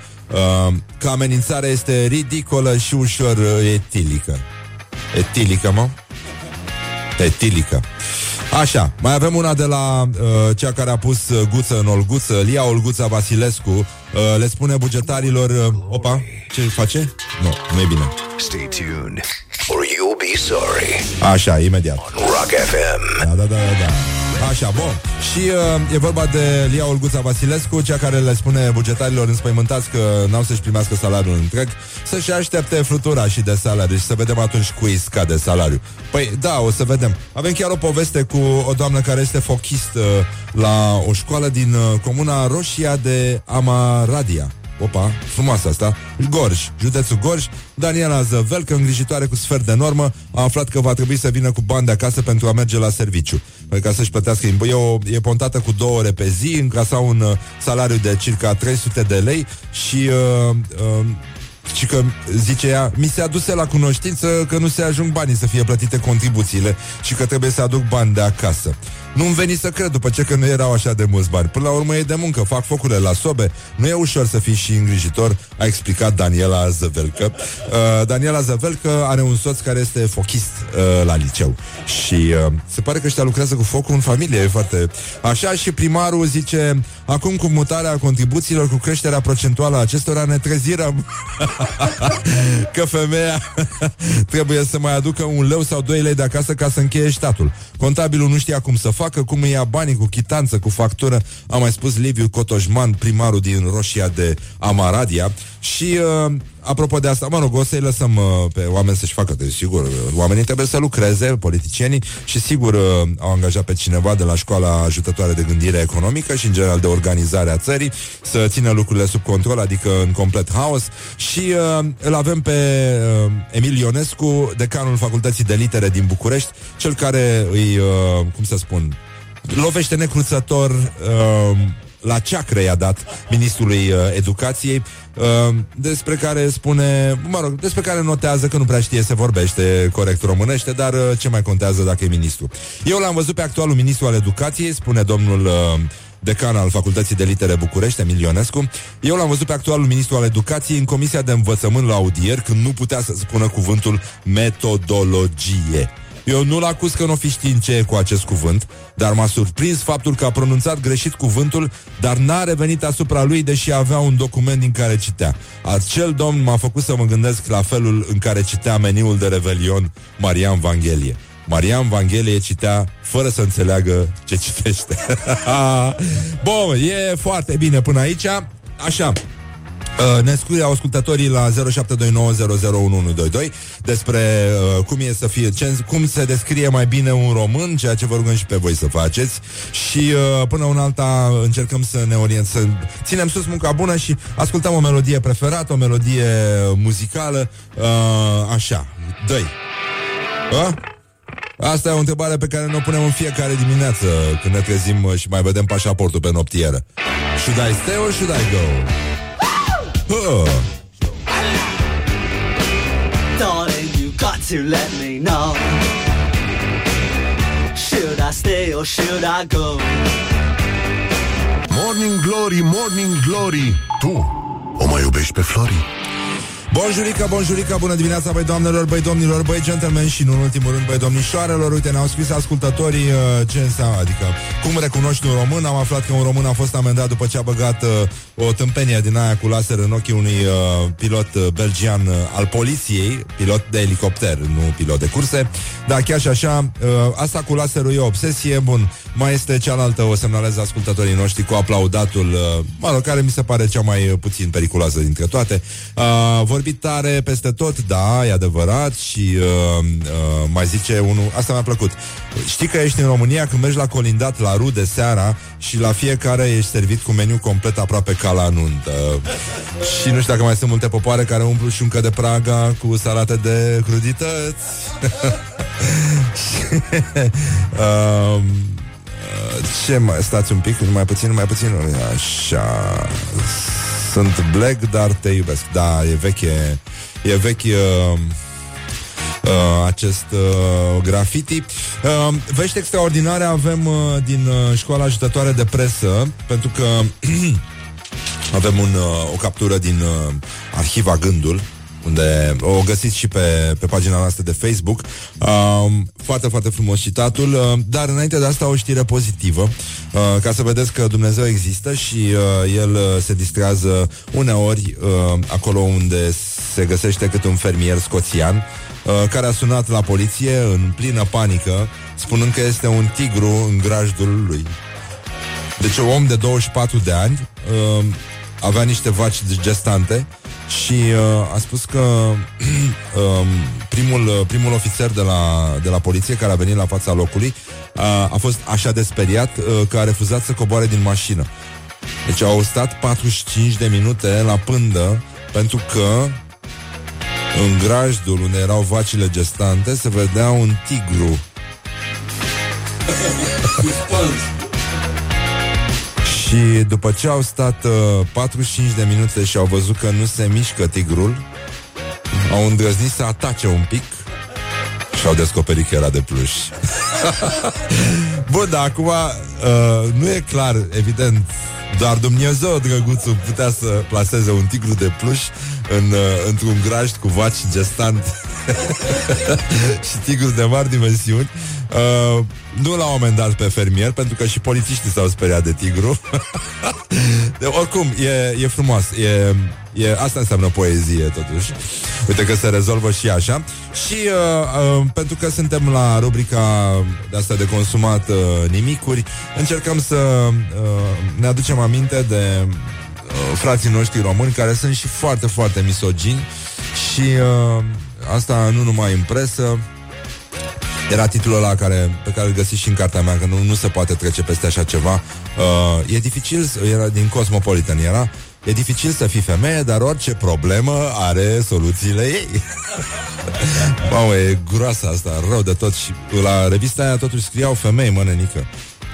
că amenințarea este ridicolă și ușor etilică. Etilică, mă? Etilică. Așa, mai avem una de la uh, cea care a pus uh, guță în Olguță, Lia Olguța Vasilescu. Uh, le spune bugetarilor... Uh, opa, ce face? Nu, nu e bine. Stay tuned or you'll be sorry. Așa, imediat. Rock FM. Da, da, da, da. Așa, bun. Și uh, e vorba de Lia Olguța Vasilescu, cea care le spune bugetarilor înspăimântați că n-au să-și primească salariul întreg, să-și aștepte flutura și de salariu și să vedem atunci cui scade salariul. Păi, da, o să vedem. Avem chiar o poveste cu o doamnă care este fochist uh, la o școală din uh, comuna Roșia de Amaradia. Opa, frumoasă asta. Gorj, județul Gorj. Daniela Zăvelcă, îngrijitoare cu sfert de normă A aflat că va trebui să vină cu bani de acasă Pentru a merge la serviciu. Păi ca să-și plătească E, o, e pontată cu două ore pe zi Încasa un uh, salariu de circa 300 de lei Și uh, uh, și că, zice ea, mi se aduse la cunoștință că nu se ajung banii să fie plătite contribuțiile și că trebuie să aduc bani de acasă. Nu-mi veni să cred după ce că nu erau așa de mulți bani. Până la urmă e de muncă, fac focurile la sobe. Nu e ușor să fii și îngrijitor, a explicat Daniela Zăvelcă. Uh, Daniela Zăvelcă are un soț care este fochist uh, la liceu. Și uh, se pare că ăștia lucrează cu focul în familie, e foarte... Așa și primarul zice, acum cu mutarea contribuțiilor, cu creșterea procentuală a acestora, ne trezirăm că femeia trebuie să mai aducă un leu sau doi lei de acasă ca să încheie statul. Contabilul nu știa cum să facă, cum îi ia banii cu chitanță, cu factură, a mai spus Liviu Cotoșman, primarul din Roșia de Amaradia. Și uh, apropo de asta, mă rog, o să-i lăsăm uh, pe oameni să-și facă, de sigur, uh, oamenii trebuie să lucreze, politicienii, și sigur uh, au angajat pe cineva de la școala ajutătoare de gândire economică și în general de organizare a țării să țină lucrurile sub control, adică în complet haos. Și uh, îl avem pe uh, Emil Ionescu, decanul Facultății de Litere din București, cel care îi, uh, cum să spun, lovește necruțător uh, la ceacră i-a dat ministrului uh, educației, uh, despre care spune, mă rog, despre care notează că nu prea știe să vorbește corect românește, dar uh, ce mai contează dacă e ministru. Eu l-am văzut pe actualul ministru al educației, spune domnul uh, decan al Facultății de Litere București, Emilionescu. Eu l-am văzut pe actualul ministru al educației în Comisia de Învățământ la audier, când nu putea să spună cuvântul metodologie. Eu nu-l acuz că nu fi știind ce e cu acest cuvânt, dar m-a surprins faptul că a pronunțat greșit cuvântul, dar n-a revenit asupra lui, deși avea un document din care citea. Acel domn m-a făcut să mă gândesc la felul în care citea meniul de Revelion Marian Vanghelie. Marian Vanghelie citea fără să înțeleagă ce citește. Bun, e foarte bine până aici. Așa, Uh, ne scrie ascultătorii la 0729001122 despre uh, cum e să fie, ce, cum se descrie mai bine un român, ceea ce vă rugăm și pe voi să faceți. Și uh, până un alta încercăm să ne orient, să ținem sus munca bună și ascultăm o melodie preferată, o melodie muzicală. Uh, așa, dă uh? Asta e o întrebare pe care ne o punem în fiecare dimineață când ne trezim și mai vedem pașaportul pe noptieră. Should I stay or should I go? Huh. Darling, you got to let me know. Should I stay or should I go? Morning Glory, Morning Glory Tu o mai iubești pe Flori? Bonjurica, bonjurica, bună dimineața, băi doamnelor, băi domnilor, băi gentlemen și, nu în ultimul rând, băi domnișoarelor. Uite, ne-au scris ascultătorii uh, ce înseamnă, adică cum recunoști un român. Am aflat că un român a fost amendat după ce a băgat uh, o tâmpenie din aia cu laser în ochii unui uh, pilot uh, belgian uh, al poliției, pilot de elicopter, nu pilot de curse. Dar chiar și așa, uh, asta cu laserul e o obsesie, bun. Mai este cealaltă, o semnalez ascultătorii noștri cu aplaudatul, uh, mă rog, care mi se pare cea mai puțin periculoasă dintre toate. Uh, vorbit tare peste tot, da, e adevărat și uh, uh, mai zice unul, asta mi-a plăcut. Știi că ești în România când mergi la colindat la rude seara și la fiecare ești servit cu meniu complet aproape ca la nuntă. și nu știu dacă mai sunt multe popoare care umplu șuncă de Praga cu salate de crudități. uh, ce mai... Stați un pic, mai puțin, mai puțin Așa Sunt black, dar te iubesc Da, e veche E vechi uh, uh, acest uh, graffiti. Uh, vești extraordinare avem uh, din uh, școala ajutătoare de presă, pentru că avem un, uh, o captură din uh, arhiva Gândul, unde o găsiți și pe, pe pagina noastră de Facebook. Uh, foarte, foarte frumos citatul, uh, dar înainte de asta o știre pozitivă, uh, ca să vedeți că Dumnezeu există și uh, El uh, se distrează uneori uh, acolo unde se găsește cât un fermier scoțian uh, care a sunat la poliție în plină panică, spunând că este un tigru în grajdul lui. Deci un om de 24 de ani uh, avea niște vaci gestante și uh, a spus că uh, primul, uh, primul ofițer de la, de la poliție care a venit la fața locului uh, a fost așa de speriat uh, că a refuzat să coboare din mașină. Deci au stat 45 de minute la pândă pentru că în grajdul unde erau vacile gestante se vedea un tigru. Și după ce au stat uh, 45 de minute și au văzut că nu se mișcă tigrul, au îndrăznit să atace un pic și au descoperit că era de pluș. Bun, dar acum uh, nu e clar, evident, doar Dumnezeu, drăguțul, putea să placeze un tigru de pluș în, uh, într-un grajd cu vaci gestant și tigru de mari dimensiuni. Uh, nu l-au amendat pe fermier, pentru că și polițiștii s-au speriat de tigru. de, oricum, e, e frumos. E, e, asta înseamnă poezie, totuși. Uite că se rezolvă și așa. Și uh, uh, pentru că suntem la rubrica de asta de consumat uh, nimicuri, încercăm să uh, ne aducem aminte de frații noștri români care sunt și foarte, foarte misogini și uh, asta nu numai în presă, era titlul ăla care, pe care îl găsiți și în cartea mea, că nu, nu se poate trece peste așa ceva. Uh, e dificil, era din Cosmopolitan, era E dificil să fii femeie, dar orice problemă are soluțiile ei. Mamă, e groasa asta, rău de tot. Și la revista aia totuși scriau femei, mă, nenică.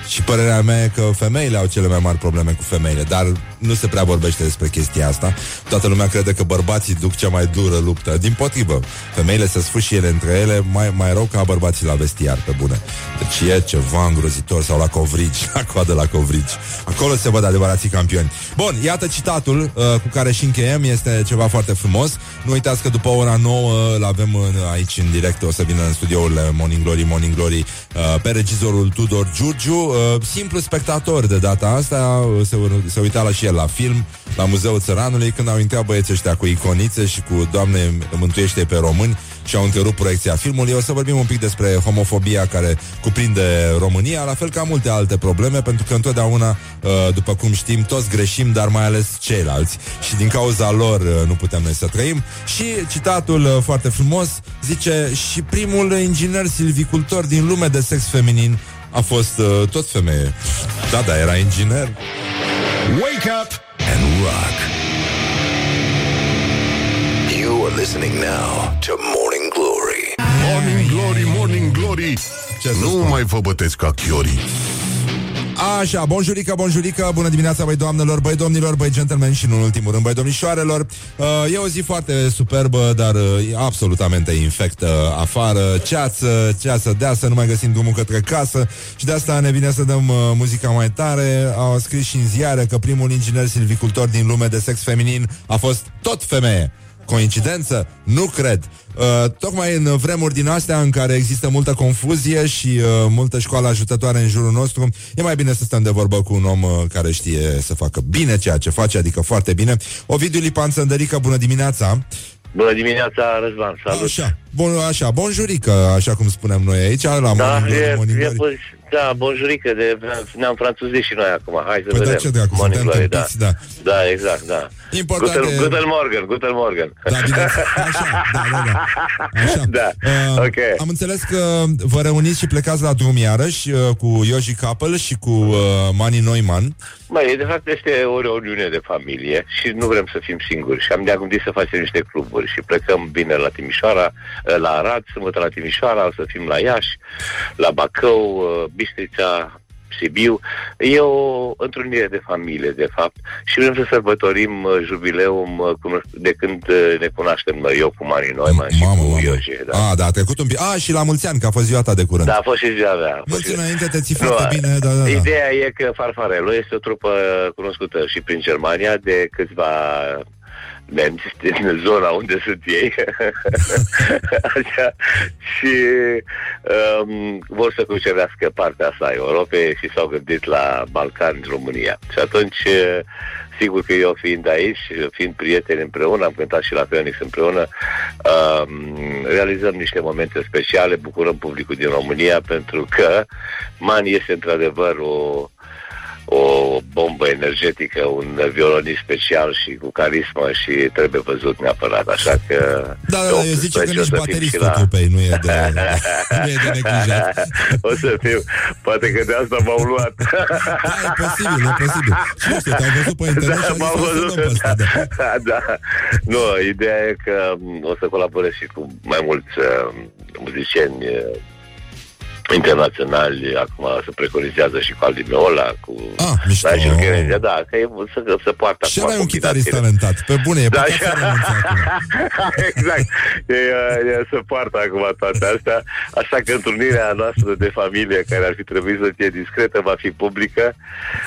Și părerea mea e că femeile au cele mai mari probleme cu femeile, dar nu se prea vorbește despre chestia asta. Toată lumea crede că bărbații duc cea mai dură luptă. Din potrivă, femeile se sfârși ele între ele mai, mai rău ca bărbații la vestiar, pe bune. Deci e ceva îngrozitor sau la covrigi, la coadă la covrigi. Acolo se văd adevărații campioni. Bun, iată citatul uh, cu care și încheiem, este ceva foarte frumos. Nu uitați că după ora 9 îl avem în, aici în direct, o să vină în studiourile Morning Glory, Morning Glory, uh, pe regizorul Tudor Giurgiu. Uh, Uh, simplu spectator de data asta, uh, se, se uita la și el la film, la Muzeul Țăranului, când au intrat băieții ăștia cu iconițe și cu Doamne mântuiește pe români și au întrerupt proiecția filmului. O să vorbim un pic despre homofobia care cuprinde România, la fel ca multe alte probleme, pentru că întotdeauna, uh, după cum știm, toți greșim, dar mai ales ceilalți. Și din cauza lor nu putem noi să trăim. Și citatul foarte frumos zice și primul inginer silvicultor din lume de sex feminin a fost uh, tot femeie. Da, da, era inginer. Wake up and rock. You are listening now to Morning Glory. Morning Glory, Morning Glory. Ce nu spun? mai vă bătesc ca chiorii. Așa, bonjurică, bonjurică, bună dimineața, băi doamnelor, băi domnilor, băi gentlemen și nu în ultimul rând, băi domnișoarelor. Uh, e o zi foarte superbă, dar uh, absolutamente infectă afară, ceață, ceață deasă, nu mai găsim drumul către casă și de asta ne vine să dăm uh, muzica mai tare. Au scris și în ziare că primul inginer silvicultor din lume de sex feminin a fost tot femeie. Coincidență? Nu cred. Uh, tocmai în vremuri din astea în care există multă confuzie și uh, multă școală ajutătoare în jurul nostru, e mai bine să stăm de vorbă cu un om uh, care știe să facă bine ceea ce face, adică foarte bine. Ovidiu Lipan Sândărică, bună dimineața! Bună dimineața, Răzvan, salut! Așa, bun, așa, bonjurică, așa cum spunem noi aici, la da, Morning Glory, e, Morning e, Glory. păi, da, bonjurică, de, ne-am franțuzit și noi acum, hai să Păi da, vedem. ce dracu, Morning suntem Glory, tâmpiți, da. Da, exact, da. Important Guten, e- Guten Morgen, Guten Morgen. Da, bine, așa, da, da, da. Așa. Da, Uh, ok. Am înțeles că vă reuniți și plecați la drum iarăși uh, cu Yoshi Couple și cu uh, Mani Neumann. Băi, de fapt este o reuniune de familie și nu vrem să fim singuri și am ne gândit să facem niște cluburi și plecăm bine la Timișoara, la Arad, sâmbătă la Timișoara, o să fim la Iași, la Bacău, Bistrița, Sibiu. E o întrunire de familie, de fapt, și vrem să sărbătorim uh, jubileul uh, cuno- de când uh, ne cunoaștem noi, eu cu Mari Neumann și Mamă, cu mamă. Ioje. Da. A, da, a trecut un pic. A, și la mulți ani, că a fost ziua ta de curând. Da, a fost și ziua mea. a fost Mulți și- înainte te ții Nu, foarte bine, da, da, da. Ideea e că Farfarello este o trupă cunoscută și prin Germania de câțiva nemți din zona unde sunt ei. Așa. Și um, vor să cucerească partea asta a Europei și s-au gândit la Balcani, România. Și atunci, uh, sigur că eu fiind aici, fiind prieteni împreună, am cântat și la Phoenix împreună, um, realizăm niște momente speciale, bucurăm publicul din România pentru că Man este într-adevăr o o bombă energetică, un violonist special și cu carismă și trebuie văzut neapărat, așa că... Da, da, pe da, eu zice că 18 o nici să fim bateristul și la- trupei nu e de, nu e de neglijat. o să fiu, poate că de asta m-au luat. Da, e posibil, e posibil. Și nu știu, te-au văzut pe internet și au zis, m-am "Hai să văzut, luăm pe ăsta, da. da. da. Nu, ideea e că m, o să colaborez și cu mai mulți uh, muzicieni uh, internaționali, acum se preconizează și cu Aldi Meola, cu Ah, mișto. Nigel Kennedy, da, că e, să, să poartă Și acum rai un chitarist combinațiile. talentat. Pe bune, e Da, păcat să renunți acum. exact. E, e, se poartă acum toate astea. Așa că întrunirea noastră de familie, care ar fi trebuit să fie discretă, va fi publică.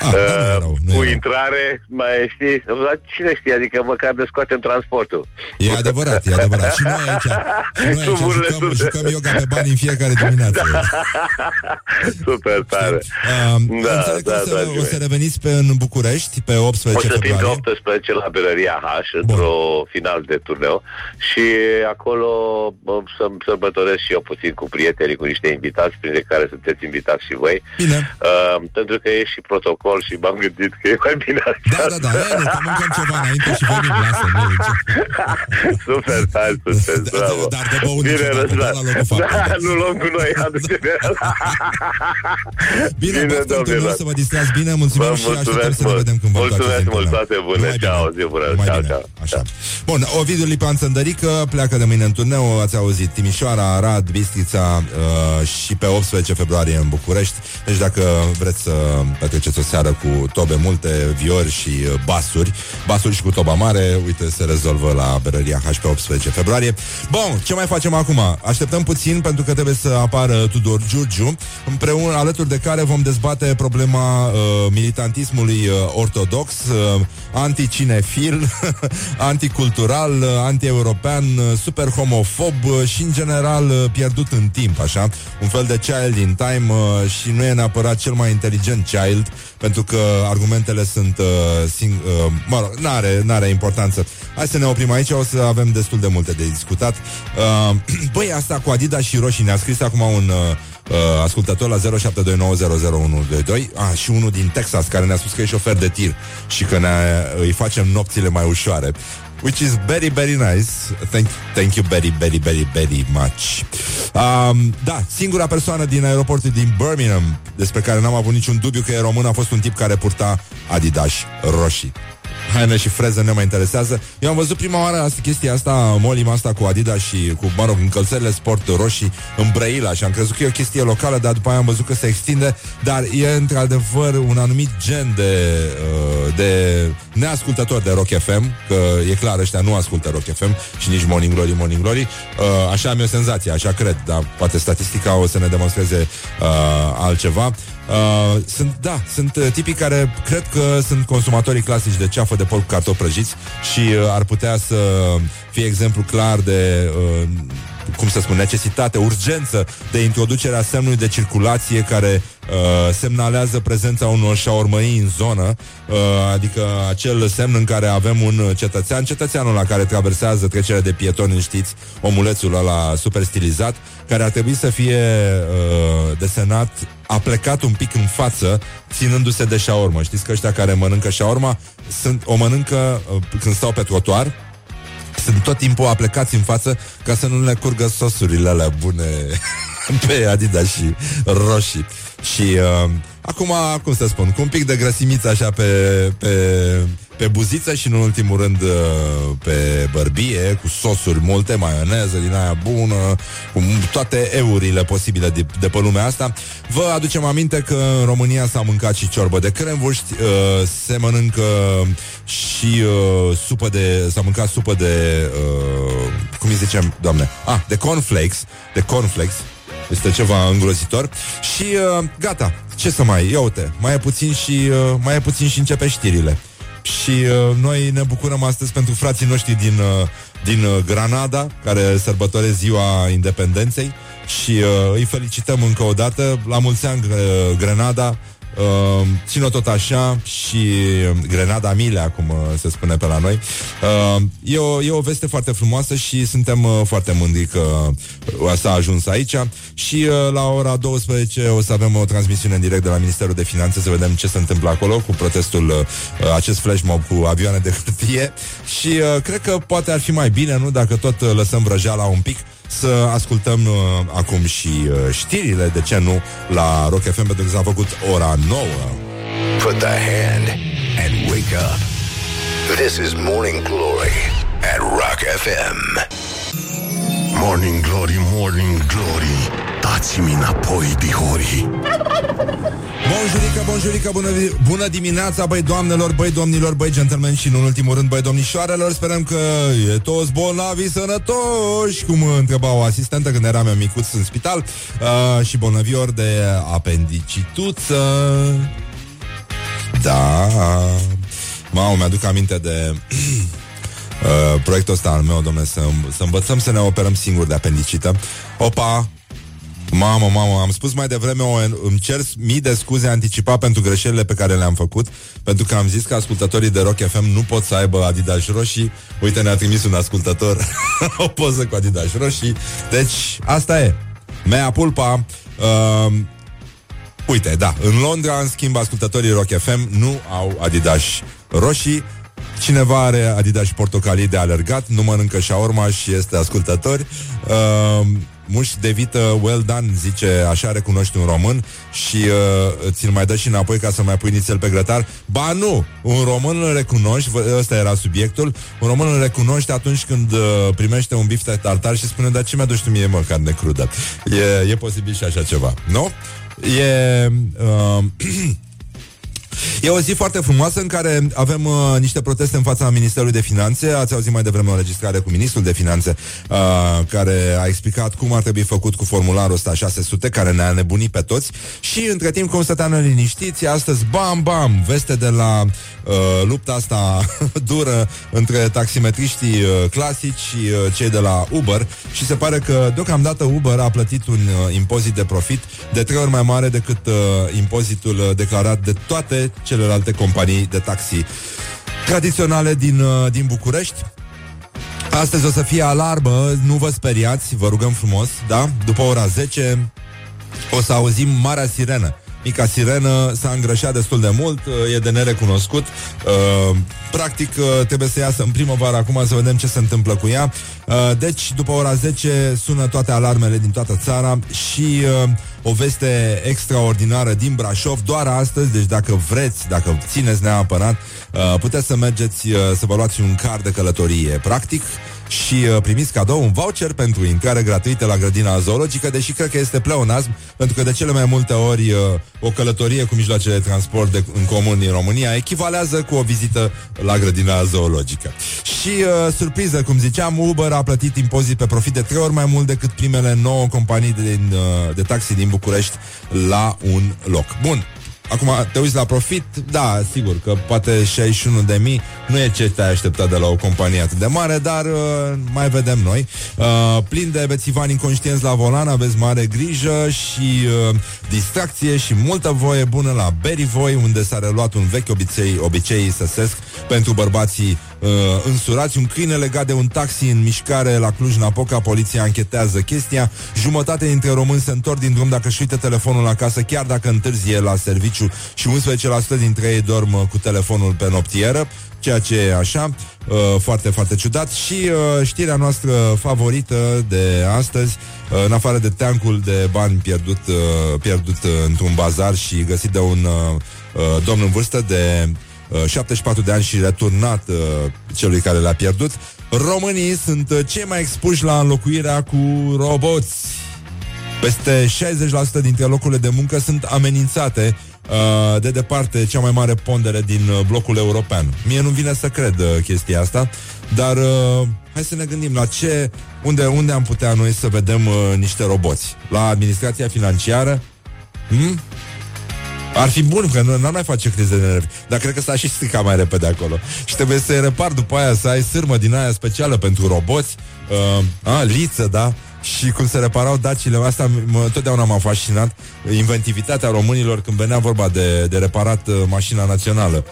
Ah, da, nu e Uh, rău, nu e cu rău. intrare, mai știi, dar cine știe, adică măcar de scoatem transportul. E adevărat, e adevărat. Și noi aici, și noi aici Cluburile jucăm, sunt- jucăm yoga pe bani în fiecare dimineață. Super tare. Uh, Da, înțeleg că da, o, să, dragii o mei. să reveniți pe, în București pe 18 O să fim pe februarie. 18 la Berăria H, într-o final de turneu și acolo bă, să sărbătoresc și eu puțin cu prietenii, cu niște invitați, printre care sunteți invitați și voi. Bine. Uh, pentru că e și protocol și m-am gândit că e mai bine așa. Da, da, da, e, nu, că mâncăm ceva înainte și venim, lasă, nu, ce- Super tare sunteți, Da, bravo. dar de băut Bine, niciodată, Răzvan. doar la locul faptului. Da, nu luăm cu noi, aduce-ne. Bine, Bine, baftă în domnilor. turneu, să vă distrați bine, mulțumim Vă și așteptăm mulțumesc să ne mult. vedem când vă Mulțumesc întoarceți din mult, turneu. toate bune. Numai Ceau, bine. zi bună. Numai Ceau, bine. ceau. Așa. Bun, Ovidiu Lipan Țăndărică pleacă de mâine în turneu, ați auzit, Timișoara, Arad, Bistrița uh, și pe 18 februarie în București. Deci dacă vreți să petreceți o seară cu tobe multe, viori și uh, basuri, basuri și cu toba mare, uite, se rezolvă la Berăria H pe 18 februarie. Bun, ce mai facem acum? Așteptăm puțin pentru că trebuie să apară Tudor Giurgiu, împreună alături de care vom dezbate problema uh, militantismului uh, ortodox, uh, anticinefil, anticultural, uh, anti-european, uh, super homofob uh, și în general uh, pierdut în timp, așa, un fel de child in time uh, și nu e neapărat cel mai inteligent child, pentru că argumentele sunt uh, sing- uh, mă rog, n-are, n-are importanță. Hai să ne oprim aici, o să avem destul de multe de discutat. Uh, băi, asta cu Adidas și roșii ne-a scris acum un uh, uh, ascultător la 0729001122 ah, și unul din Texas care ne-a spus că e șofer de tir și că ne îi facem nopțile mai ușoare. Which is very, very nice. Thank, thank you very, very, very, very much. Um, da, singura persoană din aeroportul din Birmingham despre care n-am avut niciun dubiu că e român a fost un tip care purta Adidas roșii. Haine și freză ne mai interesează. Eu am văzut prima oară asta, chestia asta, molim asta cu Adidas și cu, mă rog, încălțările sport roșii în Brăila și am crezut că e o chestie locală, dar după aia am văzut că se extinde, dar e într-adevăr un anumit gen de, uh, de neascultător de Rock FM, că e clar, ăștia nu ascultă Rock FM și nici Morning Glory, Morning Glory. Uh, așa am eu senzație, așa cred, dar poate statistica o să ne demonstreze uh, altceva. Uh, sunt, da, sunt uh, tipii care cred că sunt consumatorii clasici de ceafă de porc cu cartofi prăjiți și uh, ar putea să fie exemplu clar de uh, cum să spun, necesitate, urgență de introducerea semnului de circulație care uh, semnalează prezența unor șaormăii în zonă, uh, adică acel semn în care avem un cetățean, cetățeanul la care traversează trecerea de pietoni, știți, omulețul ăla super stilizat, care ar trebui să fie uh, desenat a plecat un pic în față ținându-se de șaormă. Știți că ăștia care mănâncă șaorma sunt, o mănâncă uh, când stau pe trotuar sunt tot timpul aplecați în față ca să nu le curgă sosurile alea bune pe Adidas și roșii. Și uh, acum, cum să spun, cu un pic de grăsimiță așa pe, pe, pe buziță și în ultimul rând uh, pe bărbie, cu sosuri multe, maioneză din aia bună, cu toate eurile posibile de, de pe lumea asta. Vă aducem aminte că în România s-a mâncat și ciorbă de cremvuști, uh, se mănâncă și uh, supă de, s-a mâncat supă de, uh, cum îi zicem, doamne, ah, de cornflakes, de cornflakes, este ceva îngrozitor. Și uh, gata, ce să mai Ia uite, mai e puțin și uh, Mai e puțin și începe știrile Și uh, noi ne bucurăm astăzi pentru frații noștri din, uh, din uh, Granada Care sărbătoresc ziua independenței. Și uh, îi felicităm încă o dată. La mulți ani uh, Grenada Uh, țin-o tot așa și uh, Grenada Milea, cum uh, se spune pe la noi. Uh, e, o, e o veste foarte frumoasă și suntem uh, foarte mândri că uh, s-a ajuns aici și uh, la ora 12 o să avem o transmisiune în direct de la Ministerul de Finanțe să vedem ce se întâmplă acolo cu protestul, uh, acest flash mob cu avioane de hârtie și uh, cred că poate ar fi mai bine, nu? Dacă tot uh, lăsăm vrăjeala un pic să ascultăm uh, acum și uh, știrile, de ce nu, la Rock FM, pentru că s-a făcut ora nouă. Put the hand and wake up. This is Morning Glory at Rock FM. Morning Glory, Morning Glory. Dați-mi înapoi, dihorii Bonjurică, bonjurică, bună, bună dimineața, băi doamnelor, băi domnilor, băi gentlemen și în ultimul rând, băi domnișoarelor. Sperăm că e toți bolnavi sănătoși Cum întreba o asistentă când eram eu micuț în spital. Uh, Și bolnavior de apendicituță. Da. Mamă, mi-aduc aminte de uh, proiectul ăsta al meu, domnule, să, să învățăm să ne operăm singuri de apendicită. Opa, Mamă, mamă, am spus mai devreme, o, îmi cer mii de scuze anticipat pentru greșelile pe care le-am făcut, pentru că am zis că ascultătorii de Rock FM nu pot să aibă Adidas roșii. Uite, ne-a trimis un ascultător o poză cu Adidas roșii. Deci, asta e. Mea pulpa. Uh, uite, da, în Londra, în schimb, ascultătorii Rock FM nu au Adidas roșii. Cineva are Adidas portocalii de alergat, nu mănâncă șaorma și este ascultător. Uh, muș de vită well done, zice, așa recunoști un român și uh, ți-l mai dă și înapoi ca să mai pui nițel pe grătar. Ba nu, un român îl recunoști, ăsta era subiectul, un român îl recunoști atunci când uh, primește un bifte tartar și spune, dar ce mi-aduci tu mie, mă, carne crudă? E, e posibil și așa ceva, nu? E... Uh, E o zi foarte frumoasă în care avem uh, niște proteste în fața Ministerului de Finanțe. Ați auzit mai devreme o înregistrare cu Ministrul de Finanțe uh, care a explicat cum ar trebui făcut cu formularul ăsta 600, care ne-a nebunit pe toți. Și între timp, cum stăteam liniștiți, astăzi, bam, bam, veste de la uh, lupta asta dură între taximetriștii uh, clasici și uh, cei de la Uber și se pare că deocamdată Uber a plătit un uh, impozit de profit de trei ori mai mare decât uh, impozitul uh, declarat de toate celelalte companii de taxi tradiționale din, uh, din București. Astăzi o să fie alarmă, nu vă speriați, vă rugăm frumos, da? După ora 10 o să auzim Marea Sirenă. Mica sirenă s-a îngrășat destul de mult, uh, e de nerecunoscut. Uh, practic, trebuie să iasă în primăvară acum să vedem ce se întâmplă cu ea. Deci, după ora 10 sună toate alarmele din toată țara și o veste extraordinară din Brașov doar astăzi, deci dacă vreți, dacă țineți neapărat, puteți să mergeți să vă luați un car de călătorie. Practic, și uh, primiți cadou un voucher pentru intrare gratuită la grădina zoologică, deși cred că este pleonasm, pentru că de cele mai multe ori uh, o călătorie cu mijloace de transport de, în comun din România echivalează cu o vizită la grădina zoologică. Și uh, surpriză, cum ziceam, Uber a plătit impozit pe profit de trei ori mai mult decât primele nouă companii din, uh, de taxi din București la un loc. Bun, Acum, te uiți la profit, da, sigur că poate 61 de mii nu e ce te-ai așteptat de la o companie atât de mare, dar uh, mai vedem noi. Uh, plin de bețivani inconștienți la volan, aveți mare grijă și uh, distracție și multă voie bună la Berivoi, unde s-a reluat un vechi obicei, obicei săsesc pentru bărbații uh, însurați. Un câine legat de un taxi în mișcare la Cluj-Napoca, poliția anchetează chestia. Jumătate dintre români se întorc din drum dacă își uită telefonul acasă, chiar dacă întârzie la serviciu și 11% dintre ei dorm uh, cu telefonul pe noptieră ceea ce e așa, uh, foarte, foarte ciudat. Și uh, știrea noastră favorită de astăzi, uh, în afară de teancul de bani pierdut, uh, pierdut uh, într-un bazar și găsit de un uh, uh, domn în vârstă de uh, 74 de ani și returnat uh, celui care l-a pierdut, românii sunt uh, cei mai expuși la înlocuirea cu roboți. Peste 60% dintre locurile de muncă sunt amenințate Uh, de departe cea mai mare pondere din uh, blocul european. Mie nu vine să cred uh, chestia asta, dar hai să ne gândim la ce, unde, unde am putea noi să vedem niște roboți. La administrația financiară? Hmm? Ar fi bun, că nu n-ar mai face crize de nervi. Dar cred că s-a și stricat mai repede acolo. Și trebuie să-i repar după aia, să ai sârmă din aia specială pentru roboți. Uh, a, liță, da? și cum se reparau dacile. Asta mă, totdeauna m-a fascinat inventivitatea românilor când venea vorba de, de reparat uh, mașina națională.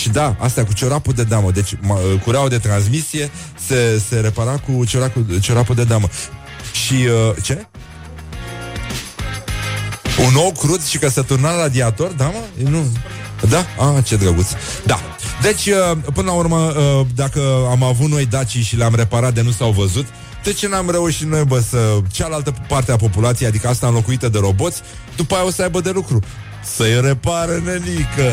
Și da, asta cu ciorapul de damă. Deci ma, uh, cureaua de transmisie se, se repara cu ciorapul, ciorapul de damă. Și uh, ce? Un ou crud și că se turna la radiator, da, mă? Nu. Da? Ah, ce drăguț. Da. Deci, uh, până la urmă, uh, dacă am avut noi dacii și le-am reparat de nu s-au văzut, de ce n-am reușit noi, bă, să... Cealaltă parte a populației, adică asta înlocuită de roboți, după aia o să aibă de lucru. Să-i repară nenică.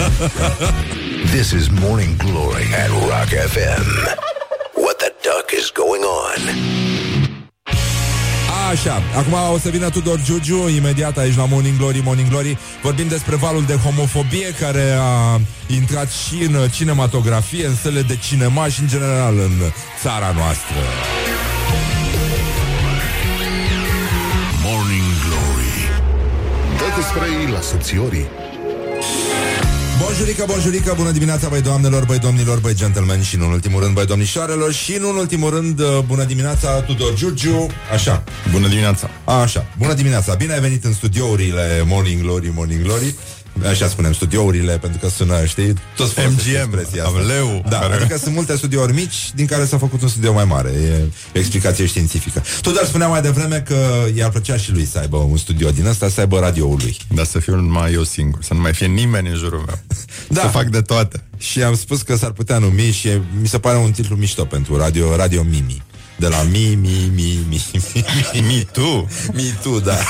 This is Morning Glory at Rock FM. What the duck is going on? Așa, acum o să vină Tudor Giugiu Imediat aici la Morning Glory, Morning Glory Vorbim despre valul de homofobie Care a intrat și în cinematografie În săle de cinema și în general în țara noastră. Morning Glory. Dă cu spray la subțiorii Bonjurică, bonjurică, bună dimineața, băi doamnelor, băi domnilor, băi gentlemen și, în ultimul rând, băi domnișoarelor și, în ultimul rând, uh, bună dimineața, Tudor Giurgiu, așa. Bună dimineața! Așa, bună dimineața, bine ai venit în studiourile Morning Glory, Morning Glory. Așa spunem, studiourile, pentru că sună, știi, toți folosesc MGM, expresia asta. Aveleu, Da, care- adică sunt multe studiouri mici din care s-a făcut un studio mai mare. E o explicație științifică. Tu doar spunea mai devreme că i-ar plăcea și lui să aibă un studio din ăsta, să aibă radioul lui. Dar să fiu numai eu singur, să nu mai fie nimeni în jurul meu. Da. Să fac de toate. Și am spus că s-ar putea numi și e- mi se pare un titlu mișto pentru radio, Radio Mimi. De la Mi, Mi, Mi, Mi, Mi, Mi, Mi tu? Mi tu, da.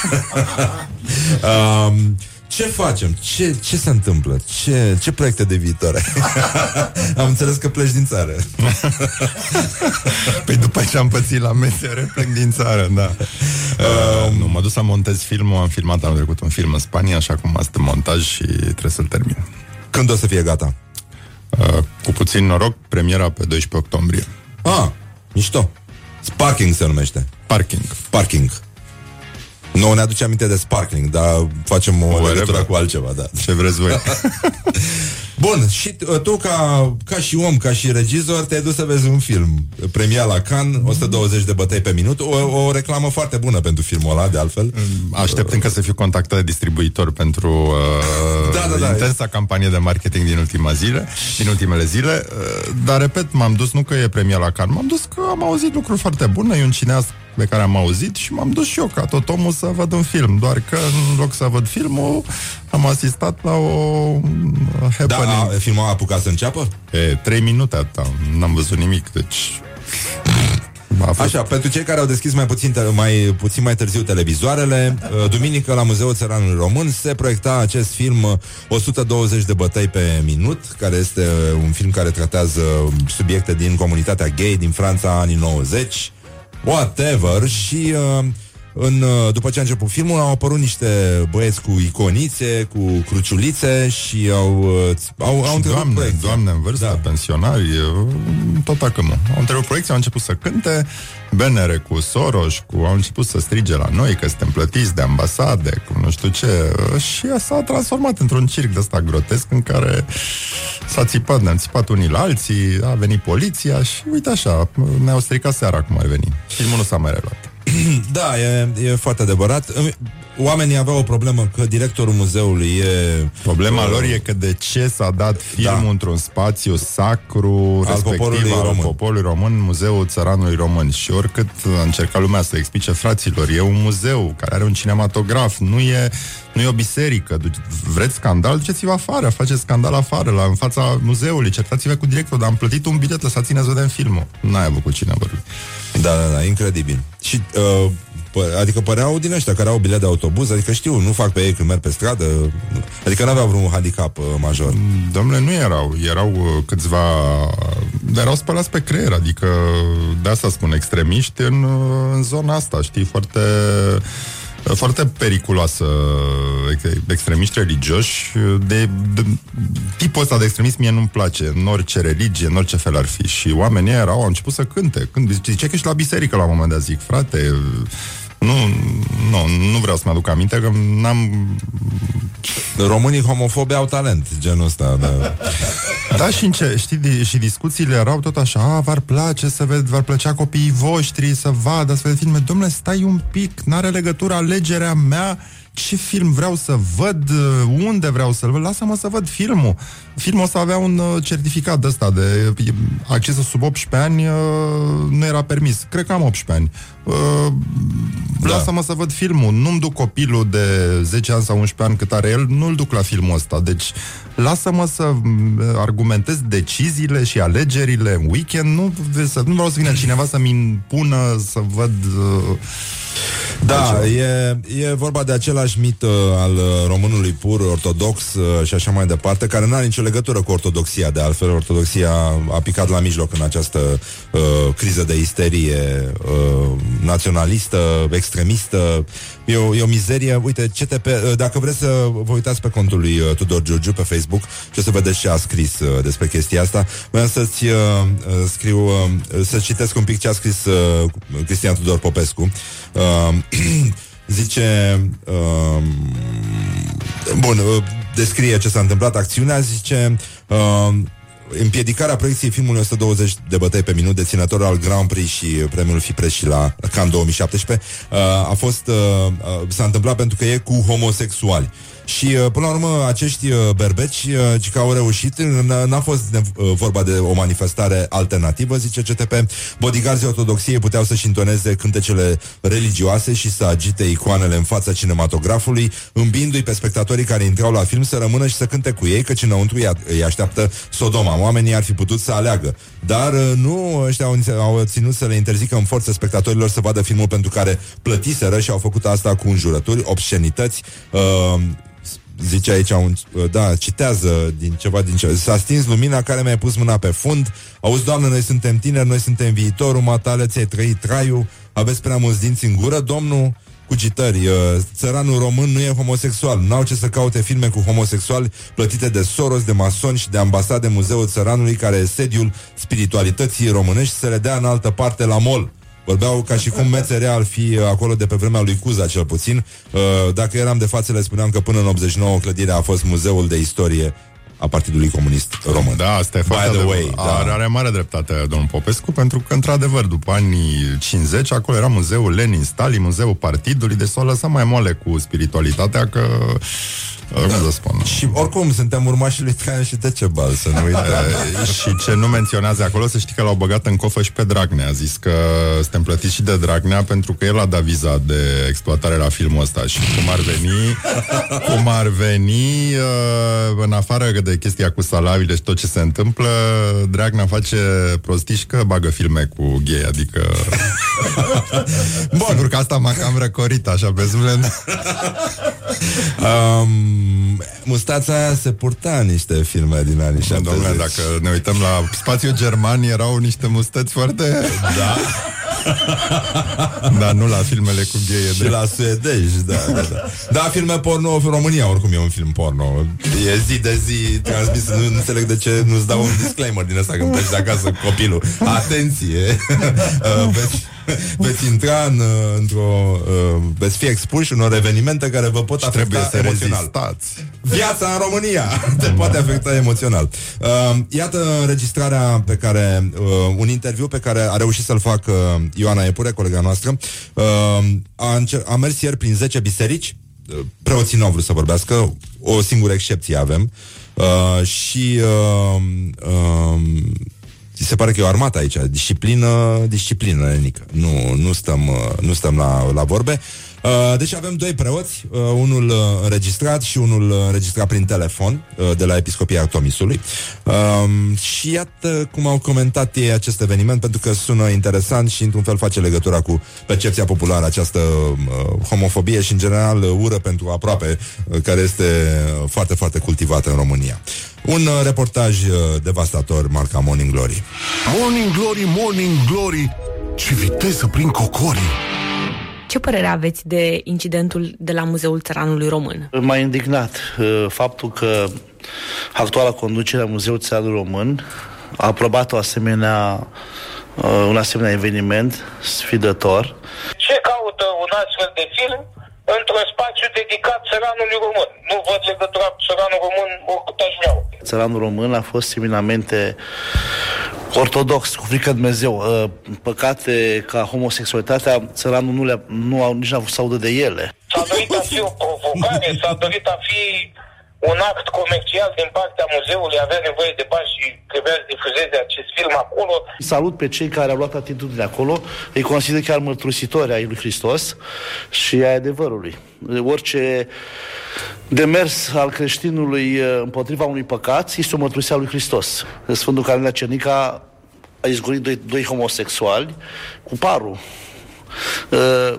um, ce facem? Ce, ce se întâmplă? Ce, ce proiecte de viitor ai? Am înțeles că pleci din țară. Păi după ce am pățit la MSR, plec din țară, da. Uh, nu, m-a dus să montez filmul, am filmat anul trecut un film în Spania, așa cum asta în montaj și trebuie să-l termin. Când o să fie gata? Uh, cu puțin noroc, premiera pe 12 octombrie. Ah, mișto. Sparking se numește. Parking. Parking. Nu ne aduce aminte de sparkling, dar facem o Whatever. legătură cu altceva, da. Ce vreți voi? Bun, și uh, tu ca, ca și om, ca și regizor, te-ai dus să vezi un film. Premia la Cannes, 120 de bătăi pe minut, o, o reclamă foarte bună pentru filmul ăla, de altfel. Aștept încă să fiu contactat de distribuitor pentru uh, Da, da, da. intensa campanie de marketing din ultima zile, din ultimele zile. Uh, dar, repet, m-am dus nu că e premia la Cannes, m-am dus că am auzit lucruri foarte bune, e un cineast pe care am auzit și m-am dus și eu ca tot omul să văd un film. Doar că în loc să văd filmul, am asistat la o uh, Da, happening. a, filmul a apucat să înceapă? E, trei minute atâta, n-am văzut nimic, deci... A fost Așa, pentru cei care au deschis mai puțin, te- mai puțin mai târziu televizoarele, uh, duminică la Muzeul Țăranului Român se proiecta acest film uh, 120 de bătăi pe minut, care este uh, un film care tratează subiecte din comunitatea gay din Franța anii 90, whatever, și uh, în, uh, după ce a început filmul au apărut niște băieți cu iconițe, cu cruciulițe și au, uh, au, au Și întrebat doamne, proiecția. doamne în vârstă, da. pensionari, uh, tot dacă nu. Au întrebat proiecții, au început să cânte, benere cu Soros, cu, au început să strige la noi că suntem plătiți de ambasade, cu nu știu ce, uh, și s-a transformat într-un circ de ăsta grotesc în care s-a țipat, ne-am țipat unii la alții, a venit poliția și uite așa, ne-au stricat seara cum ar veni. Filmul nu s-a mai reluat. Da, e, e foarte adevărat. Îmi- Oamenii aveau o problemă că directorul muzeului e... Problema lor e că de ce s-a dat filmul Da. într-un spațiu sacru, Al respectiv poporului al român. poporului român, Muzeul Țăranului Român. Și oricât a încercat lumea să explice fraților, e un muzeu care are un cinematograf, nu e, nu e o biserică. Du- Vreți scandal? Duceți-vă afară, faceți scandal afară, la, în fața muzeului, certați-vă cu directorul, dar am plătit un bilet, lăsați-ne să vedem filmul. N-ai avut cu cine vorbi. Da, da, da, incredibil. Și, uh, pă- adică păreau din ăștia care au bilet de autobuz, adică știu, nu fac pe ei când merg pe stradă, adică n-aveau vreun handicap uh, major. Domnule, nu erau. Erau uh, câțiva... Dar erau spălați pe creier, adică de asta spun extremiști în, uh, în zona asta, știi, foarte foarte periculoasă ex- extremiști religioși de, de, tipul ăsta de extremist mie nu-mi place în orice religie, în orice fel ar fi. Și oamenii erau, au început să cânte. Când zice că ești la biserică la un moment dat zic, frate nu, nu, nu vreau să-mi aduc aminte că n-am Românii homofobi au talent, genul ăsta, da. Da, și, în ce, știi, di- și discuțiile erau tot așa, a, v-ar place să ved, v-ar plăcea copiii voștri să vadă, să vedă filme. Domnule, stai un pic, n-are legătură alegerea mea ce film vreau să văd, uh, unde vreau să-l văd, lasă-mă să văd filmul. Filmul ăsta avea un uh, certificat de ăsta de e, accesul sub 18 ani, uh, nu era permis. Cred că am 18 ani. Uh, Da. Lasă-mă să văd filmul. Nu-mi duc copilul de 10 ani sau 11 ani cât are el, nu-l duc la filmul ăsta. Deci, lasă-mă să m, argumentez deciziile și alegerile în weekend. Nu, să, nu vreau să vină cineva să-mi impună să văd... Uh, Da, e, e vorba de același mit uh, al uh, românului pur, ortodox uh, și așa mai departe, care nu are nicio legătură cu ortodoxia, de altfel ortodoxia a picat la mijloc în această uh, criză de isterie uh, naționalistă, extremistă. E o, e o mizerie. Uite, CTP, uh, dacă vreți să vă uitați pe contul lui uh, Tudor Giurgiu pe Facebook și o să vedeți ce a scris uh, despre chestia asta, vreau să-ți uh, uh, scriu, uh, să citesc un pic ce a scris uh, Cristian Tudor Popescu. Uh, zice uh, Bun, uh, descrie ce s-a întâmplat acțiunea, zice... Uh, împiedicarea proiecției filmului 120 de bătăi pe minut, deținător al Grand Prix și premiul Fipres și la Cannes 2017, uh, a fost, uh, uh, s-a întâmplat pentru că e cu homosexuali. Și uh, până la urmă acești uh, berbeci uh, ci că au reușit, n-a fost vorba de o manifestare alternativă, zice CTP. Bodyguards ortodoxiei puteau să-și intoneze cântecele religioase și să agite icoanele în fața cinematografului, îmbindu-i pe spectatorii care intrau la film să rămână și să cânte cu ei, căci înăuntru îi așteaptă Sodoma. Oamenii ar fi putut să aleagă. Dar nu, ăștia au, au ținut să le interzică în forță spectatorilor să vadă filmul pentru care plătiseră și au făcut asta cu înjurături, obscenități, uh, zice aici un, da, citează din ceva din ce. S-a stins lumina care mi-a pus mâna pe fund. Auzi, doamnă, noi suntem tineri, noi suntem viitorul, matale, ți-ai trăit traiul, aveți prea mulți dinți în gură, domnul cu citări. Uh, țăranul român nu e homosexual. N-au ce să caute filme cu homosexuali plătite de Soros, de masoni și de ambasade Muzeul Țăranului, care e sediul spiritualității românești, să le dea în altă parte la mol. Vorbeau ca și cum Mețerea ar fi uh, acolo de pe vremea lui Cuza, cel puțin. Uh, dacă eram de față, le spuneam că până în 89 clădirea a fost muzeul de istorie a Partidului Comunist Român. Da, asta e foarte By the way, da. are, are mare dreptate domnul Popescu, pentru că, într-adevăr, după anii 50, acolo era muzeul Lenin, Stalin, muzeul Partidului, deci s-au lăsat mai moale cu spiritualitatea, că cum să spun? Și oricum suntem urmașii lui Traian și Decebal, să nu uităm. și ce nu menționează acolo, să știi că l-au băgat în cofă și pe Dragnea. A zis că suntem plătiți și de Dragnea pentru că el a dat viza de exploatare la filmul ăsta și cum ar veni, cum ar veni, uh, în afară de chestia cu salariile și tot ce se întâmplă, Dragnea face prostii că bagă filme cu gay, adică... Bun. Sigur că asta m-a cam răcorit așa pe zumlet. um, mustața aia se purta niște filme din anii 70. Domnule, dacă ne uităm la spațiul german, erau niște mustăți foarte... Da. da, nu la filmele cu gheie. Și de... la suedezi, da, da, da. Da, filme porno, în România oricum e un film porno. E zi de zi transmis, nu înțeleg de ce nu-ți dau un disclaimer din asta când pleci de acasă cu copilul. Atenție! Uh, veți, veți intra în, într-o... Uh, veți fi expuși unor evenimente care vă pot afecta trebuie să emoțional. rezistați. Viața în România te poate afecta emoțional. Uh, iată înregistrarea pe care, uh, un interviu pe care a reușit să-l facă uh, Ioana Epure, colega noastră. Uh, a, încer- a mers ieri prin 10 biserici, uh, preoții nu au vrut să vorbească, o singură excepție avem. Uh, și uh, uh, se pare că e o armată aici, disciplină, disciplină, nenică. Nu, nu stăm, uh, nu stăm la, la vorbe. Uh, deci avem doi preoți, uh, unul uh, înregistrat și unul uh, înregistrat prin telefon uh, de la Episcopia Tomisului. Uh, și iată cum au comentat ei acest eveniment, pentru că sună interesant și într-un fel face legătura cu percepția populară, această uh, homofobie și în general uh, ură pentru aproape, uh, care este uh, foarte, foarte cultivată în România. Un uh, reportaj uh, devastator marca Morning Glory. Morning Glory, Morning Glory, ce viteză prin cocorii! Ce părere aveți de incidentul de la Muzeul Țăranului Român? M-a indignat uh, faptul că actuala conducere a Muzeului Țăranului Român a aprobat o asemenea, uh, un asemenea eveniment sfidător. Ce caută un astfel de film într-un spațiu dedicat țăranului român? Nu văd legătura cu țăranul român oricât aș vrea. Țăranul român a fost seminamente ortodox, cu frică de Dumnezeu. Uh, păcate ca homosexualitatea, țăranul nu, le nu au, nici n-a vrut să audă de ele. S-a dorit a fi o provocare, s-a dorit a fi un act comercial din partea muzeului, avea nevoie de bani și trebuia să difuzeze acest film acolo. Salut pe cei care au luat atitudine acolo, îi consider chiar mărturisitori ai lui Hristos și ai adevărului. Orice demers al creștinului uh, împotriva unui păcat este o mărturisire a lui Hristos. Sfântul Carnea Cernica a izgorit doi, doi homosexuali cu parul. Uh,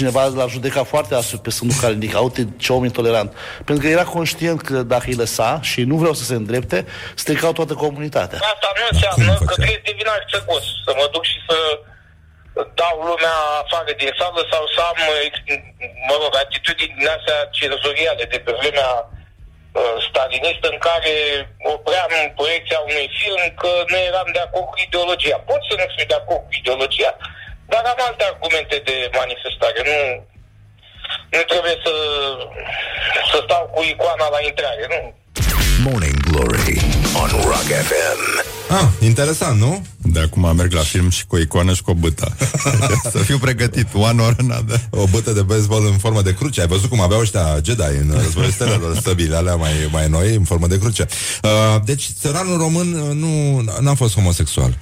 cineva l-a judecat foarte asus pe Sfântul Calinic, uite ce om intolerant. Pentru că era conștient că dacă îi lăsa și nu vreau să se îndrepte, stricau toată comunitatea. Asta nu înseamnă că trebuie să devin acțăgos, să mă duc și să dau lumea afară din sală sau să am, mă rog, atitudini din astea cenzuriale de pe vremea uh, stalinistă în care opream proiecția unui film că nu eram de acord cu ideologia. Pot să nu fiu de acord cu ideologia, dar am alte argumente de manifestare. Nu, nu trebuie să, să stau cu icoana la intrare, nu? Morning Glory on Rock FM. Ah, interesant, nu? De acum merg la film și cu o icoană și cu o bâtă. să fiu pregătit, one or another. O bătă de baseball în formă de cruce. Ai văzut cum aveau ăștia Jedi în războiul stelelor stabile, alea mai, mai noi, în formă de cruce. Uh, deci, țăranul român uh, nu n-a fost homosexual.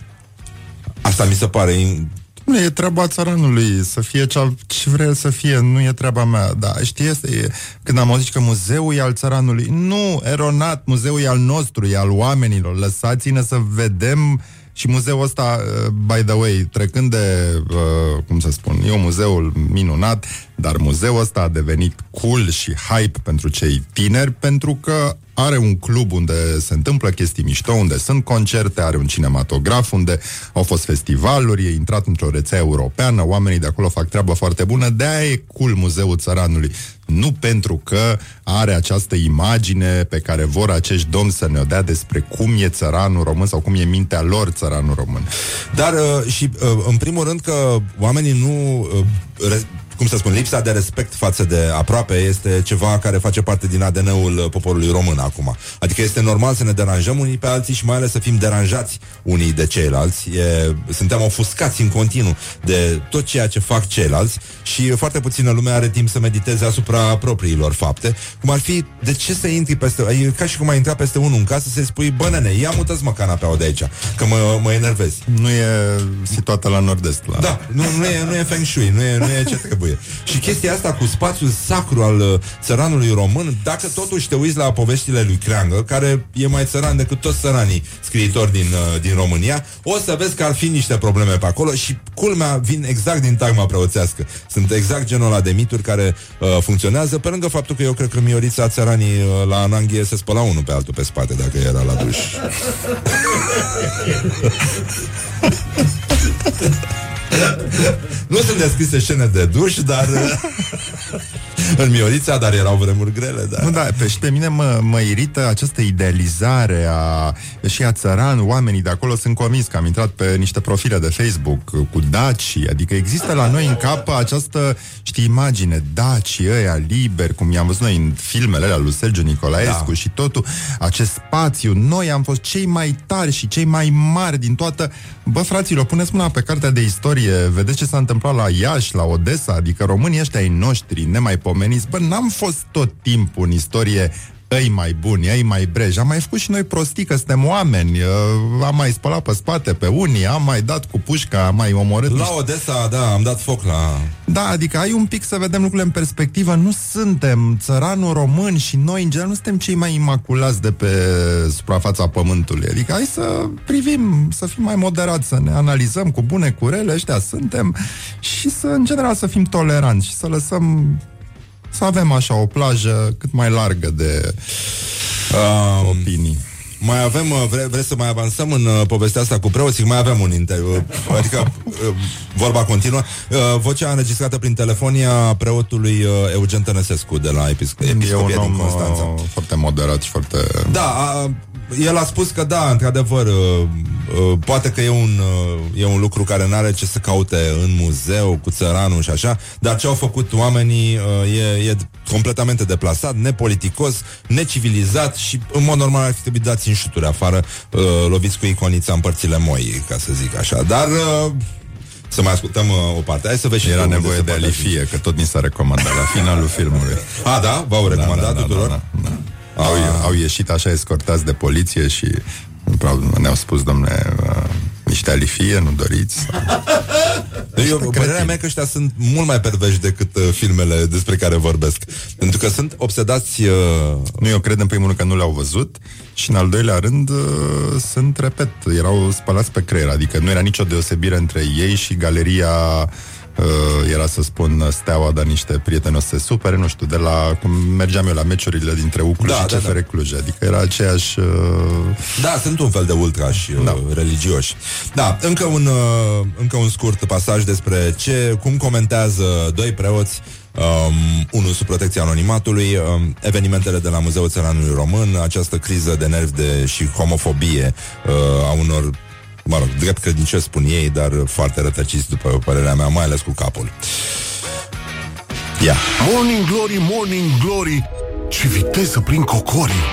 Asta mi se pare in- Nu e treaba țăranului să fie ce, ce vrea el să fie, nu e treaba mea. Da, știi, este, e, când am auzit că muzeul e al țăranului, nu, eronat, muzeul e al nostru, e al oamenilor, lăsați-ne să vedem și muzeul ăsta, uh, by the way, trecând de, uh, cum să spun, e un muzeul minunat, dar muzeul ăsta a devenit cool și hype pentru cei tineri, pentru că are un club unde se întâmplă chestii mișto, unde sunt concerte, are un cinematograf, unde au fost festivaluri, e intrat într-o rețea europeană, oamenii de acolo fac treabă foarte bună, de-aia e cool muzeul țăranului. Nu pentru că are această imagine pe care vor acești domni să ne-o dea despre cum e țăranul român sau cum e mintea lor țăranul român. Dar uh, și uh, în primul rând că oamenii nu uh, re- cum să spun, lipsa de respect față de aproape este ceva care face parte din ADN-ul uh, poporului român acum. Adică este normal să ne deranjăm unii pe alții și mai ales să fim deranjați unii de ceilalți. E, suntem ofuscați în continuu de tot ceea ce fac ceilalți și foarte puțină lume are timp să mediteze asupra propriilor fapte. Cum ar fi, de ce să intri peste... E ca și cum ai intra peste unul în casă să-i spui, bă, nene, ia mută-ți mă canapeaua de aici, că mă, mă enervezi. Nu e situată la nord-est. La... Da, nu, nu, e, nu e feng shui, nu e, nu e ce trebuie. Și chestia asta cu spațiul sacru al uh, țăranului român, dacă totuși te uiți la poveștile lui Creangă, care e mai țăran decât toți țăranii scriitori din, uh, din România, o să vezi că ar fi niște probleme pe acolo și culmea vin exact din tagma preoțească. Sunt exact genul ăla de mituri care uh, funcționează, pe lângă faptul că eu cred că Miorița țăranii uh, la Ananghie se spăla unul pe altul pe spate dacă era la duș. Nu sunt descrise scene de duș, dar în Miorița, dar erau vremuri grele, da. Nu, da, pe, și pe mine mă, mă irită această idealizare a, și a țăran, oamenii de acolo sunt convins că am intrat pe niște profile de Facebook cu daci, adică există la noi în cap această, știi, imagine, daci ăia liberi, cum i-am văzut noi în filmele alea lui Sergiu Nicolaescu Da. și totul, acest spațiu, noi am fost cei mai tari și cei mai mari din toată, bă, fraților, puneți mâna pe cartea de istorie, vedeți ce s-a întâmplat la Iași, la Odessa, adică românii ăștia ai noștri, nemaipomeniți, bă, n-am fost tot timpul în istorie ei mai buni, ei mai breji. Am mai făcut și noi prostii, că suntem oameni. Uh, Am mai spălat pe spate pe unii, am mai dat cu pușca, am mai omorât La Odessa, da, am dat foc la... da, adică ai un pic să vedem lucrurile în perspectivă. Nu suntem țăranul român și noi, în general, nu suntem cei mai imaculați de pe suprafața pământului. Adică hai să privim, să fim mai moderați, să ne analizăm cu bune, cu rele, ăștia suntem și să, în general, să fim toleranți și să lăsăm să avem așa o plajă cât mai largă de Uh, opinii. mai avem, uh, vre, vreți să mai avansăm în uh, povestea asta cu preoții? Mai avem un interviu, adică uh, vorba continuă. Uh, vocea înregistrată prin telefonia preotului uh, Eugen Tănăsescu de la Episc- E un Episcopia din om Constanța. uh, foarte moderat și foarte... Da, a, el a spus că da, într-adevăr, uh, uh, poate că e un, uh, e un lucru care nu are ce să caute în muzeu, cu țăranul și așa, dar ce au făcut oamenii uh, e, e completamente deplasat, nepoliticos, necivilizat și în mod normal ar fi trebuit dați în șuturi afară, uh, loviți cu iconița în părțile moi, ca să zic așa. Dar uh, să mai ascultăm uh, o parte. Hai să vezi și Era tu unde nevoie se de poate alifie, că tot ni s-a recomandat la finalul filmului. A, da? V-au recomandat tuturor? Da, da, da. Au, au ieșit așa escortați de poliție și probabil ne-au spus, domne, uh, niște alifie, nu doriți? Eu, părerea mea că ăștia sunt mult mai perveși decât uh, filmele despre care vorbesc. Pentru că sunt obsedați... Uh... Nu, eu cred în primul rând că nu le-au văzut și în al doilea rând uh, sunt, repet, erau spălați pe creier, adică nu era nicio deosebire între ei și galeria uh, era să spun steaua, dar niște prieteni o să se supere, nu știu, de la cum mergeam eu la meciurile dintre Uclu Da, și da, CFR da. Cluj, adică era aceeași uh, Da, sunt un fel de ultrași da. religioși. Da, încă un, uh, încă un scurt pasaj despre ce, cum comentează doi preoți Um, unul sub protecția anonimatului, um, evenimentele de la Muzeul Țăranului Român, această criză de nervi de, și homofobie uh, a unor, mă rog, drept credincioși spun ei, dar foarte rătăciți după părerea mea, mai ales cu capul. Ia. Morning Glory, Morning Glory, ce viteză prin cocorii.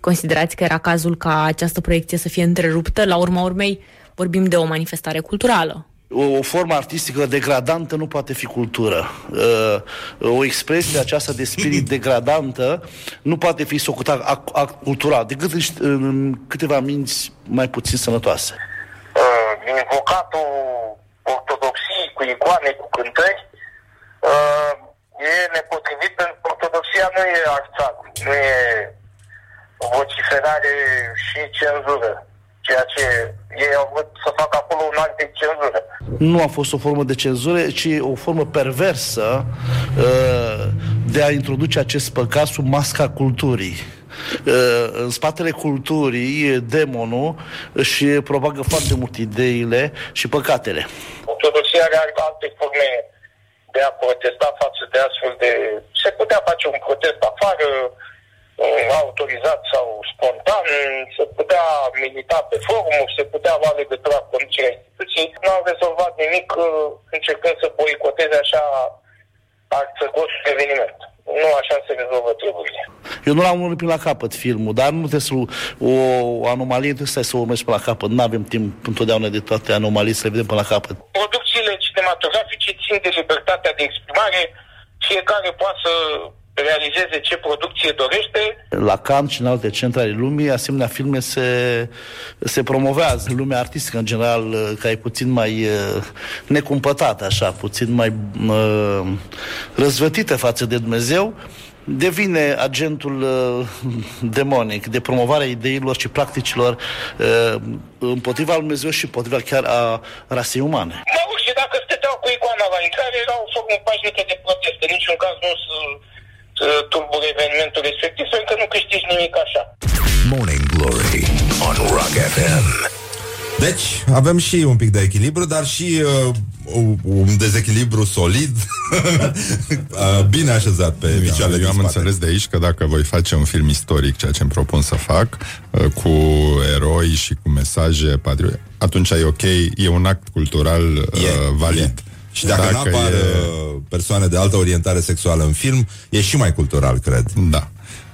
Considerați că era cazul ca această proiecție să fie întreruptă? La urma urmei, vorbim de o manifestare culturală. O, o formă artistică degradantă nu poate fi cultură. Uh, o expresie aceasta de spirit degradantă nu poate fi socotat act, act cultural, decât în, în câteva minți mai puțin sănătoase. uh, invocatul ortodoxiei cu icoane, cu cântări, uh, e nepotrivit pentru că ortodoxia nu e arțat, nu e vociferare și cenzură, ceea ce ei au vrut să facă acolo un act de cenzură. Nu a fost o formă de cenzură, ci o formă perversă uh, de a introduce acest păcat sub masca culturii. Uh, În spatele culturii, e demonul și propagă foarte mult ideile și păcatele. Ortodoxia are alte forme de a protesta față de astfel de... Se putea face un protest afară, uh, autorizat sau spontan, se putea milita pe forumuri, se putea lua legătura cu conducerea instituției. Nu au rezolvat nimic uh, încercând să boicoteze așa arțăgos eveniment. Nu așa se rezolvă treburile. Eu nu l-am urmărit până la capăt filmul, dar nu trebuie să o, o anomalie, trebuie să, să o urmezi până la capăt. Nu avem timp întotdeauna de toate anomaliile să le vedem până la capăt. Producțiile cinematografice țin de libertatea de exprimare, fiecare poate să realizeze ce producție dorește. La Cannes și în alte centre ale lumii, asemenea filme se, se promovează. Lumea artistică, în general, care e puțin mai uh, necumpătată, așa, puțin mai uh, răzvătită față de Dumnezeu, devine agentul uh, demonic de promovare a ideilor și practicilor uh, împotriva lui Dumnezeu și împotriva chiar a rasei umane. Mă rog, și dacă stăteau cu icoana la intrare, era o formă pașnică de protest. În niciun caz nu să să tulbure evenimentul respectiv, pentru că nu câștigi nimic așa. Morning Glory on Rock FM. Deci, avem și un pic de echilibru, dar și uh, un dezechilibru solid, uh, bine așezat pe Eu, picioarele eu am din spate. înțeles de aici că dacă voi face un film istoric, ceea ce îmi propun să fac, uh, cu eroi și cu mesaje patriotice, atunci e ok, e un act cultural uh, E, valid. e. Și dacă, dacă nu apar e... uh, persoane de altă orientare sexuală în film, e și mai cultural, cred. Da.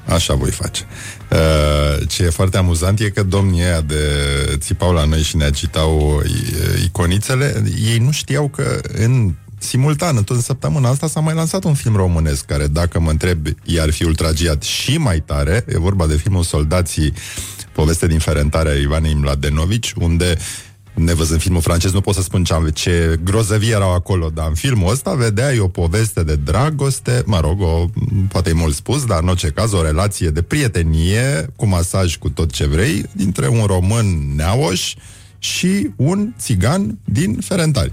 Așa voi face. Uh, ce e foarte amuzant e că domnii ăia de țipau la noi și ne agitau i- iconițele, ei nu știau că în simultan, în săptămâna asta s-a mai lansat un film românesc care, dacă mă întreb, i-ar fi ultragiat și mai tare. E vorba de filmul Soldații, poveste din Ferentarea Ivanei Mladenovici, unde nevăzând filmul francez, nu pot să spun ce, am, ce grozăvii erau acolo, dar în filmul ăsta vedeai o poveste de dragoste, mă rog, o, poate e mult spus, dar în orice caz o relație de prietenie, cu masaj, cu tot ce vrei, dintre un român neaoș și un țigan din Ferentari.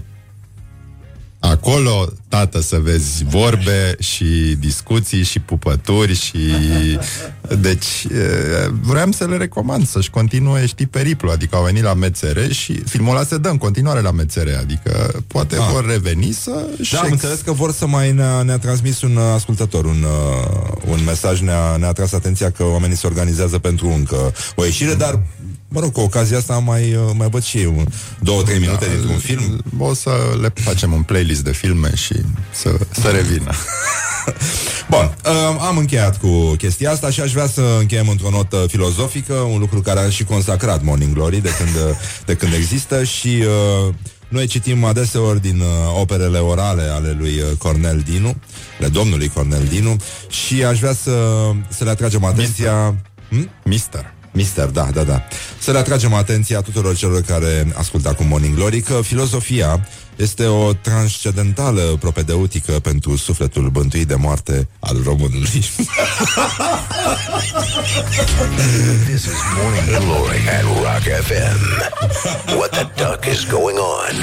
Acolo, tată, să vezi vorbe și discuții și pupături și... Deci, e, vreau să le recomand să-și continue, știi, periplu. Adică au venit la MCR și filmul ăla se dă în continuare la MCR. Adică poate Ah. vor reveni să... Da, am înțeles că vor să mai ne-a, ne-a transmis un uh, ascultător un, uh, un mesaj, ne-a, ne-a tras atenția că oamenii se organizează pentru încă o ieșire, dar, mă rog, cu ocazia asta mai, uh, mai văd și eu un, două, trei minute Da, dintr-un film. O să le facem un playlist de filme și să, să revină. Bun, uh, am încheiat cu chestia asta și aș vrea să încheiem într-o notă filozofică, un lucru care a și consacrat Morning Glory de când, uh, de când există și uh, noi citim adeseori din uh, operele orale ale lui uh, Cornel Dinu, ale domnului Cornel Dinu și aș vrea să, să le atragem atenția... Hmm? Mister. Mister, da, da, da. Să le atragem atenția tuturor celor care ascultă acum Morning Glory că filozofia este o transcendentală propedeutică pentru sufletul bântuit de moarte al românului. This is Morning Glory at Rock FM. What the duck is going on?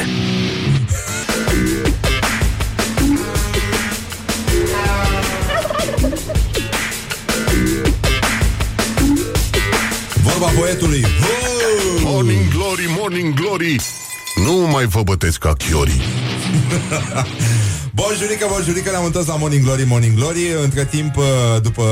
Vorba poetului. Morning Glory, Morning Glory. Nu mai vă bătesc ca chiorii Bonjurică, bonjurică, ne-am întors la Morning Glory, Morning Glory. Între timp, uh, după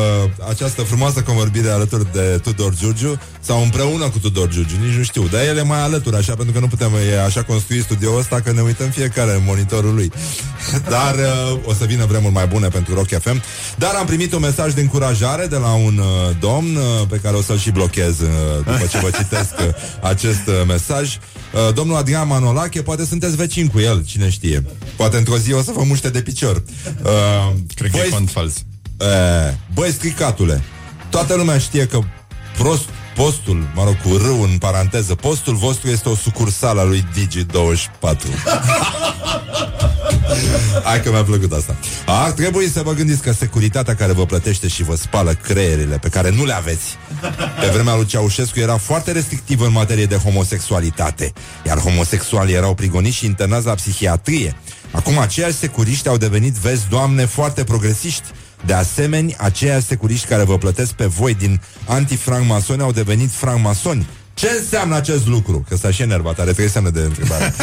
această frumoasă convorbire alături de Tudor Giurgiu Sau împreună cu Tudor Giurgiu, nici nu știu Dar el e mai alături, așa, pentru că nu putem E așa construi studioul ăsta că ne uităm fiecare în monitorul lui. Dar uh, o să vină vremuri mai bune pentru Rock FM Dar am primit un mesaj de încurajare de la un uh, domn uh, Pe care o să-l și blochez uh, după ce vă citesc uh, acest uh, mesaj uh, Domnul Adrian Manolache, poate sunteți vecini cu el, cine știe Poate într-o zi o să vă muște de picior uh, Cred că e cont fals. E, băi, stricatule, toată lumea știe că prost, postul, mă rog, cu râu în paranteză, postul vostru este o sucursală a lui Digi24. Hai că mi-a plăcut asta. Ar trebui să vă gândiți că securitatea care vă plătește și vă spală creierile pe care nu le aveți. Pe vremea lui Ceaușescu era foarte restrictivă în materie de homosexualitate, iar homosexualii erau prigoniți și internați la psihiatrie. Acum aceiași securiști au devenit, vezi, doamne, foarte progresiști. De asemenea, aceiași securiști care vă plătesc pe voi din antifrancmasoni au devenit francmasoni. Ce înseamnă acest lucru? Că s-a și enervat, are trei semne de întrebare.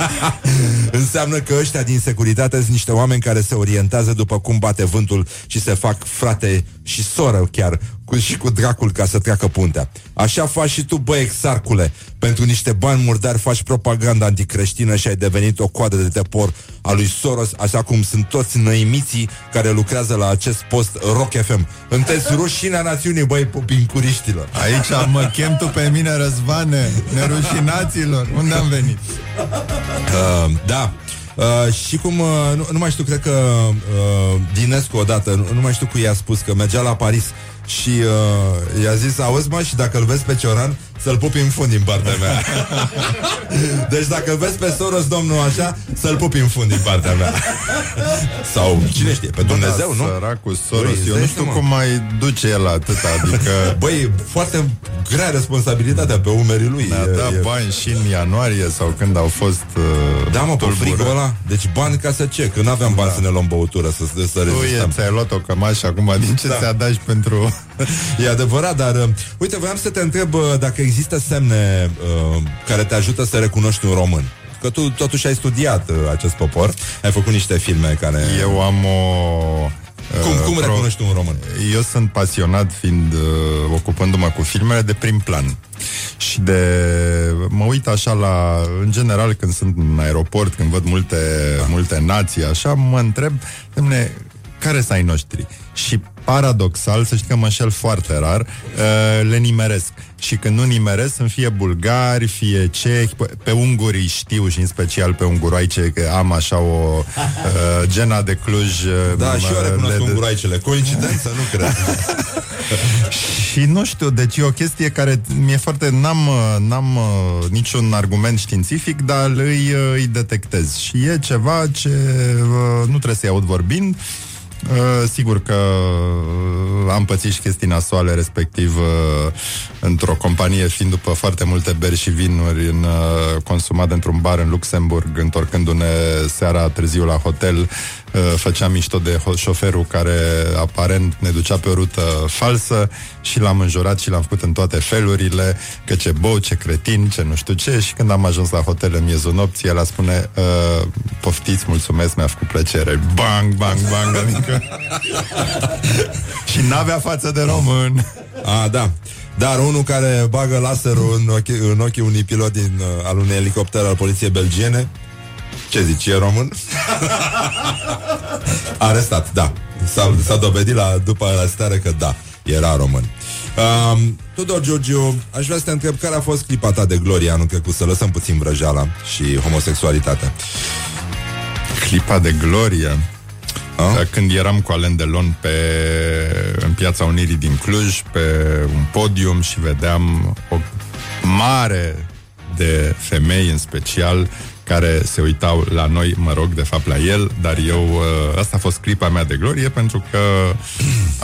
Înseamnă că ăștia din securitate sunt niște oameni care se orientează după cum bate vântul și se fac frate și soră chiar cu, și cu dracul ca să treacă puntea. Așa faci și tu, bă, exarcule. Pentru niște bani murdari faci propaganda anticreștină și ai devenit o coadă de tepor a lui Soros, așa cum sunt toți năimiții care lucrează la acest post Rock FM. Înteți rușinea națiunii, băi, pupincuriștilor. Aici mă chem tu pe mine, Răzvane, nerușinaților. Unde am venit? Uh, da. Uh, și cum, uh, nu, nu mai știu, cred că uh, Dinescu odată, nu, nu mai știu cu i-a spus că mergea la Paris și uh, i-a zis, auzi mă, și dacă îl vezi pe Cioran, să-l pupi în fund din partea mea. deci dacă îl vezi pe Soros, domnul, așa, să-l pupi în fund din partea mea. Sau, cine știe, pe Dumnezeu, nu? Săracul Soros, Băi, eu îți nu dai știu seama? cum mai duce el atâta, adică... Băi, foarte grea responsabilitatea pe umerii lui. Ne-a E- dat e- bani și în ianuarie sau când au fost uh, Da, mă, pe tulburări. frigul ăla. Deci bani ca să ce? Că n-aveam bani să ne luăm băutură, să, să Tu e, rezistăm. ți-ai luat o cămașă acum, din ce Da. ți-a dat și pentru... E adevărat, dar uh, uite, voiam să te întreb uh, dacă există semne uh, care te ajută să recunoști un român. Că tu totuși ai studiat uh, acest popor, ai făcut niște filme care... Eu am o... Cum, uh, cum pro- recunoști un român? Eu sunt pasionat fiind uh, ocupându-mă cu filmele de prim plan. Și de mă uit așa la în general când sunt în aeroport, când văd multe Da. multe nații, așa mă întreb, domne, care sunt ai noștri? Și paradoxal, să știi că mă înșel foarte rar, uh, le nimeresc. Și când nu nimeresc, sunt fie bulgari, fie cehi, pe, pe ungurii știu și în special pe unguroaice, că am așa o uh, gena de Cluj. uh, Da, și eu le- recunosc le- unguroaicele. Coincidență, nu cred. și nu știu, deci e o chestie care mi-e foarte... N-am, uh, n-am uh, niciun argument științific, dar îi, uh, îi detectez. Și e ceva ce uh, nu trebuie să-i aud vorbind. Uh, sigur că uh, am pățit și chestii nasoale, respectiv uh, într-o companie, fiind după foarte multe beri și vinuri în, uh, consumat într-un bar în Luxemburg, întorcându-ne seara târziu la hotel, uh, făceam mișto de ho- șoferul care aparent ne ducea pe o rută falsă și l-am înjurat și l-am făcut în toate felurile, că ce bou, ce cretin, ce nu știu ce și când am ajuns la hotel în miezul nopții, el a spune uh, poftiți, mulțumesc, mi-a făcut plăcere. Bang, bang, bang, adică și n-avea față de român. A, da. Dar unul care bagă laserul în ochii, în ochii unui pilot din, uh, al unui elicopter al poliției belgiene, ce zici, e român? Arestat, da. S-a, s-a dovedit la, după arestare că da, era român. Um, Tudor Giurgiu, aș vrea să te întreb care a fost clipa ta de glorie anul trecut, să lăsăm puțin vrăjeala și homosexualitatea. Clipa de glorie. A? Când eram cu Alain Delon pe, în Piața Unirii din Cluj, pe un podium și vedeam o mare de femei în special care se uitau la noi, mă rog, de fapt la el, dar eu, uh, asta a fost clipa mea de glorie pentru că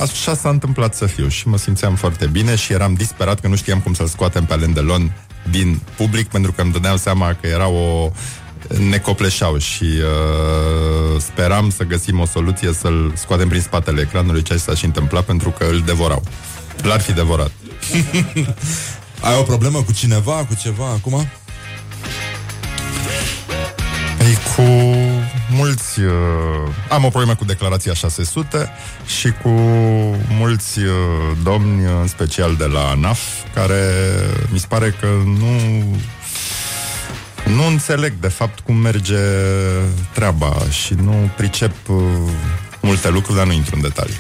așa s-a întâmplat să fiu și mă simțeam foarte bine și eram disperat că nu știam cum să-l scoatem pe Alain Delon din public pentru că îmi dădeam seama că era o ne copleșeau și uh, speram să găsim o soluție să-l scoatem prin spatele ecranului, ceea ce s-a și întâmplat pentru că îl devorau. L-ar fi devorat. Ai o problemă cu cineva, cu ceva acum? Ei, cu... mulți... Uh, am o problemă cu declarația 600 și cu mulți uh, domni, în special de la ANAF, care mi se pare că nu nu înțeleg, de fapt, cum merge treaba și nu pricep uh, multe lucruri, dar nu intru în detalii.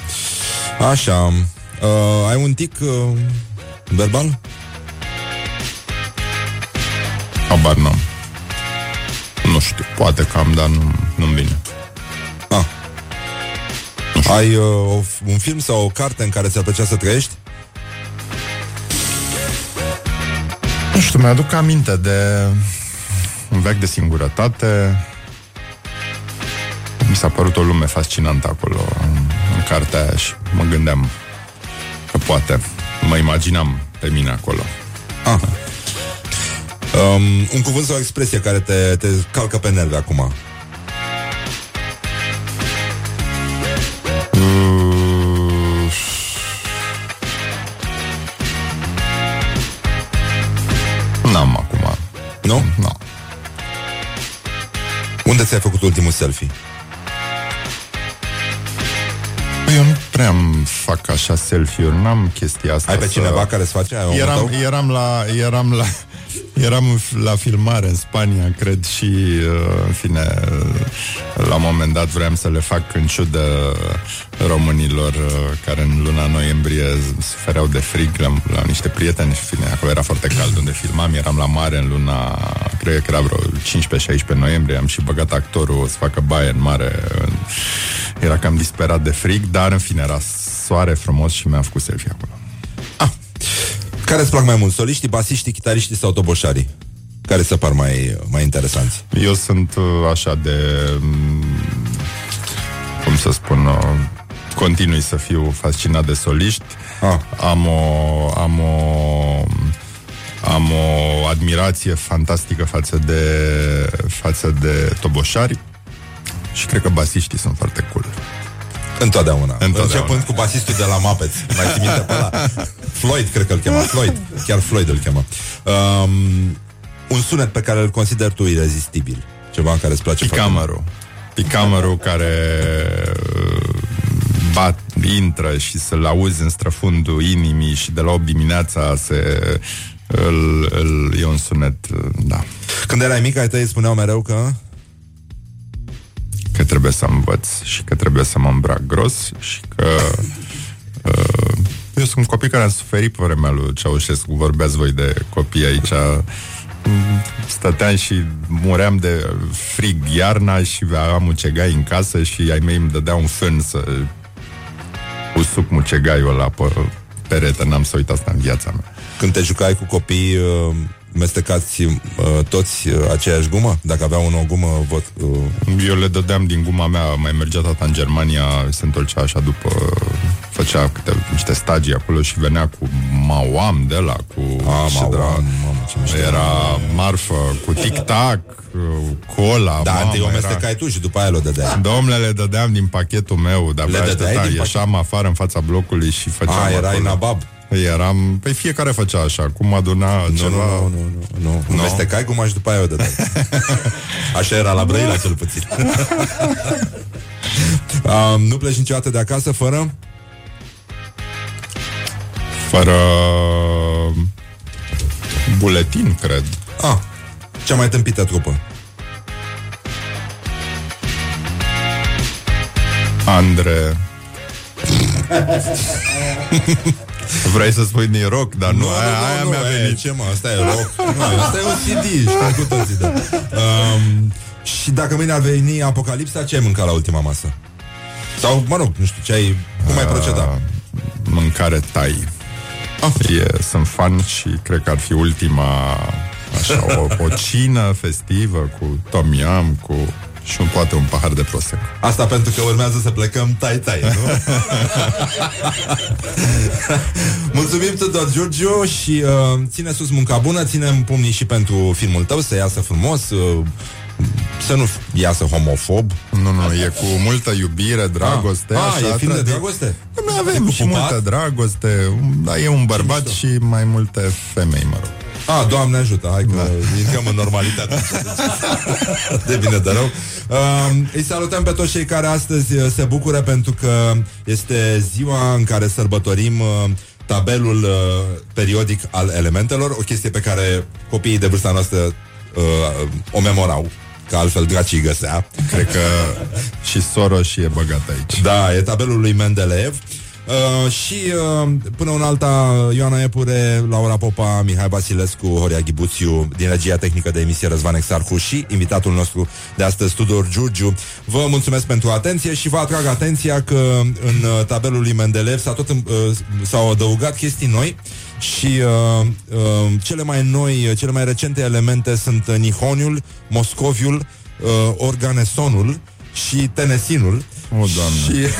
Așa. Uh, ai un tic uh, verbal? Abar n-am. Nu știu, poate că am, dar nu, nu-mi vine. Ah. Ai uh, un film sau o carte în care ți-ar plăcea să trăiești? Nu știu, mi-aduc aminte de un veac de singurătate. Mi s-a părut o lume fascinantă acolo, în, în cartea aia și mă gândeam că poate, mă imaginam pe mine acolo. Ah. Um, un cuvânt sau o expresie care te, te calcă pe nervi acum? Uh, N-am acum. Nu? Nu. Unde ți-ai făcut ultimul selfie? Eu nu prea îmi fac așa selfie-uri, n-am chestia asta. Ai pe să- cineva care îți face? Ai omul Eram, tău? eram la, eram la, eram la filmare în Spania, cred, și, uh, în fine, uh, la un moment dat vreau să le fac în ciudă românilor uh, care în luna noiembrie sufereau de frig la, la niște prieteni și, în fine, acolo era foarte cald unde filmam, eram la mare în luna, cred că era vreo 15-16 noiembrie, am și băgat actorul să facă baie în mare, era cam disperat de frig, dar, în fine, era soare frumos și mi-am făcut selfie acolo. Care îți plac mai mult? Soliștii, basiștii, chitariștii sau toboșarii? Care se par mai, mai interesanți? Eu sunt uh, așa de... mm, Cum să spun... uh, Continui să fiu fascinat de soliști. Ah. Am o... Am o am o admirație fantastică față de față de toboșari și cred că basiștii sunt foarte cool. Întotdeauna. Întotdeauna. Începând cu basistul de la Muppets. Mai ții minte pe ăla? Floyd, cred că îl chema. Floyd. Chiar Floyd îl chema. Um, un sunet pe care îl consider tu irezistibil. Ceva în care îți place foarte mult. Picamărul. Picamărul care uh, bat, intră și să-l auzi în străfundul inimii și de la 8 dimineața se, îl, îl, e un sunet, uh, da, Când erai mic, ai tăi îți spuneau mereu că... că trebuie să învăț și că trebuie să mă îmbrac gros și că uh, eu sunt un copil care am suferit pe vremea lui Ceaușescu, vorbeați voi de copii aici Mm, stăteam și muream de frig iarna și aveam mucegai în casă și ai mei îmi dădeau un fân să usuc mucegaiul ăla pe perete, n-am să uit asta în viața mea. Când te jucai cu copii, uh, mestecați uh, toți uh, aceeași gumă? Dacă avea unul o gumă, vot, uh, Eu le dădeam din guma mea, mai mergea tata în Germania, se întorcea așa după, făcea câte, niște stagii acolo și venea cu mauam de la, cu... A, și mauam, de la- mamă, ce mișto. Era marfă, cu tic-tac, cola, da, mamă, întâi o era... mestecai tu și după aia le dădeai. Domnule, le dădeam din pachetul meu, dar Le dădeai din ieșeam afară în fața blocului și făceam A, erai acolo. nabab. Eram, păi fiecare făcea așa, cum aduna Nu, ceva. nu, nu, nu, nu, nu. Mestecai guma și după aia o dădeai. Așa era la Brăila cel puțin. um, nu pleci niciodată de acasă fără? Fără buletin, cred. Ah, cea mai tâmpită trupă. Andre. Vrei să spui din rock, dar nu, aia, aia mi-a e, venit. Ce mă, asta e rock. Nu, asta e un CD, știm cu toții, da. Um, și dacă mâine ar veni apocalipsa, ce ai mâncat la ultima masă? Sau, mă rog, nu știu, ce ai, cum ai proceda? Uh, Mâncare tai. Ah. E, sunt fan și cred că ar fi ultima așa, o, o cină festivă cu tom yum, cu și un, poate un pahar de prosecco. Asta pentru că urmează să plecăm tai-tai, nu? Mulțumim tuturor, Giurgiu, și uh, ține sus munca bună, ținem pumnii și pentru filmul tău, să iasă frumos, uh, să nu iasă homofob. Nu, nu, e cu multă iubire, dragoste. Ah, așa, e film de tradi- dragoste? Noi avem cu și pupat? multă dragoste, da, e un bărbat și mai multe femei, mă rog. Ah, Doamne ajută, hai că da. intrăm în normalitate. de bine de rău. Uh, îi salutăm pe toți cei care astăzi uh, se bucură pentru că este ziua în care sărbătorim uh, tabelul uh, periodic al elementelor, o chestie pe care copiii de vârsta noastră uh, o memorau că altfel dracii găsea. Cred că și Soros e băgat aici. Da, e tabelul lui Mendeleev. Uh, și uh, până un alta Ioana Epure, Laura Popa, Mihai Basilescu, Horia Ghibuțiu din regia tehnică de emisie Răzvan Exarhu și invitatul nostru de astăzi Tudor Giurgiu. Vă mulțumesc pentru atenție și vă atrag atenția că în uh, tabelul lui Mendeleev s-a tot, uh, s-au adăugat chestii noi și uh, uh, cele mai noi, cele mai recente elemente sunt Nihoniul, Moscoviul, uh, Organesonul și Tenesinul. O, Doamne. Și,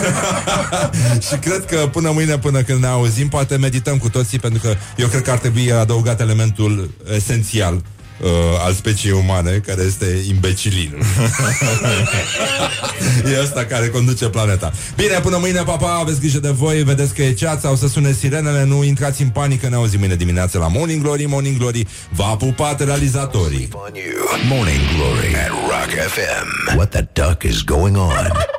și cred că până mâine, până când ne auzim, poate medităm cu toții, pentru că eu cred că ar trebui adăugat elementul esențial uh, al speciei umane, care este imbecilinul. e ăsta care conduce planeta. Bine, până mâine, papa, aveți grijă de voi, vedeți că e ceața, o să sune sirenele, nu intrați în panică, ne auzim mâine dimineață la Morning Glory, Morning Glory, v-a pupat realizatorii. Morning Glory at Rock FM. What the duck is going on?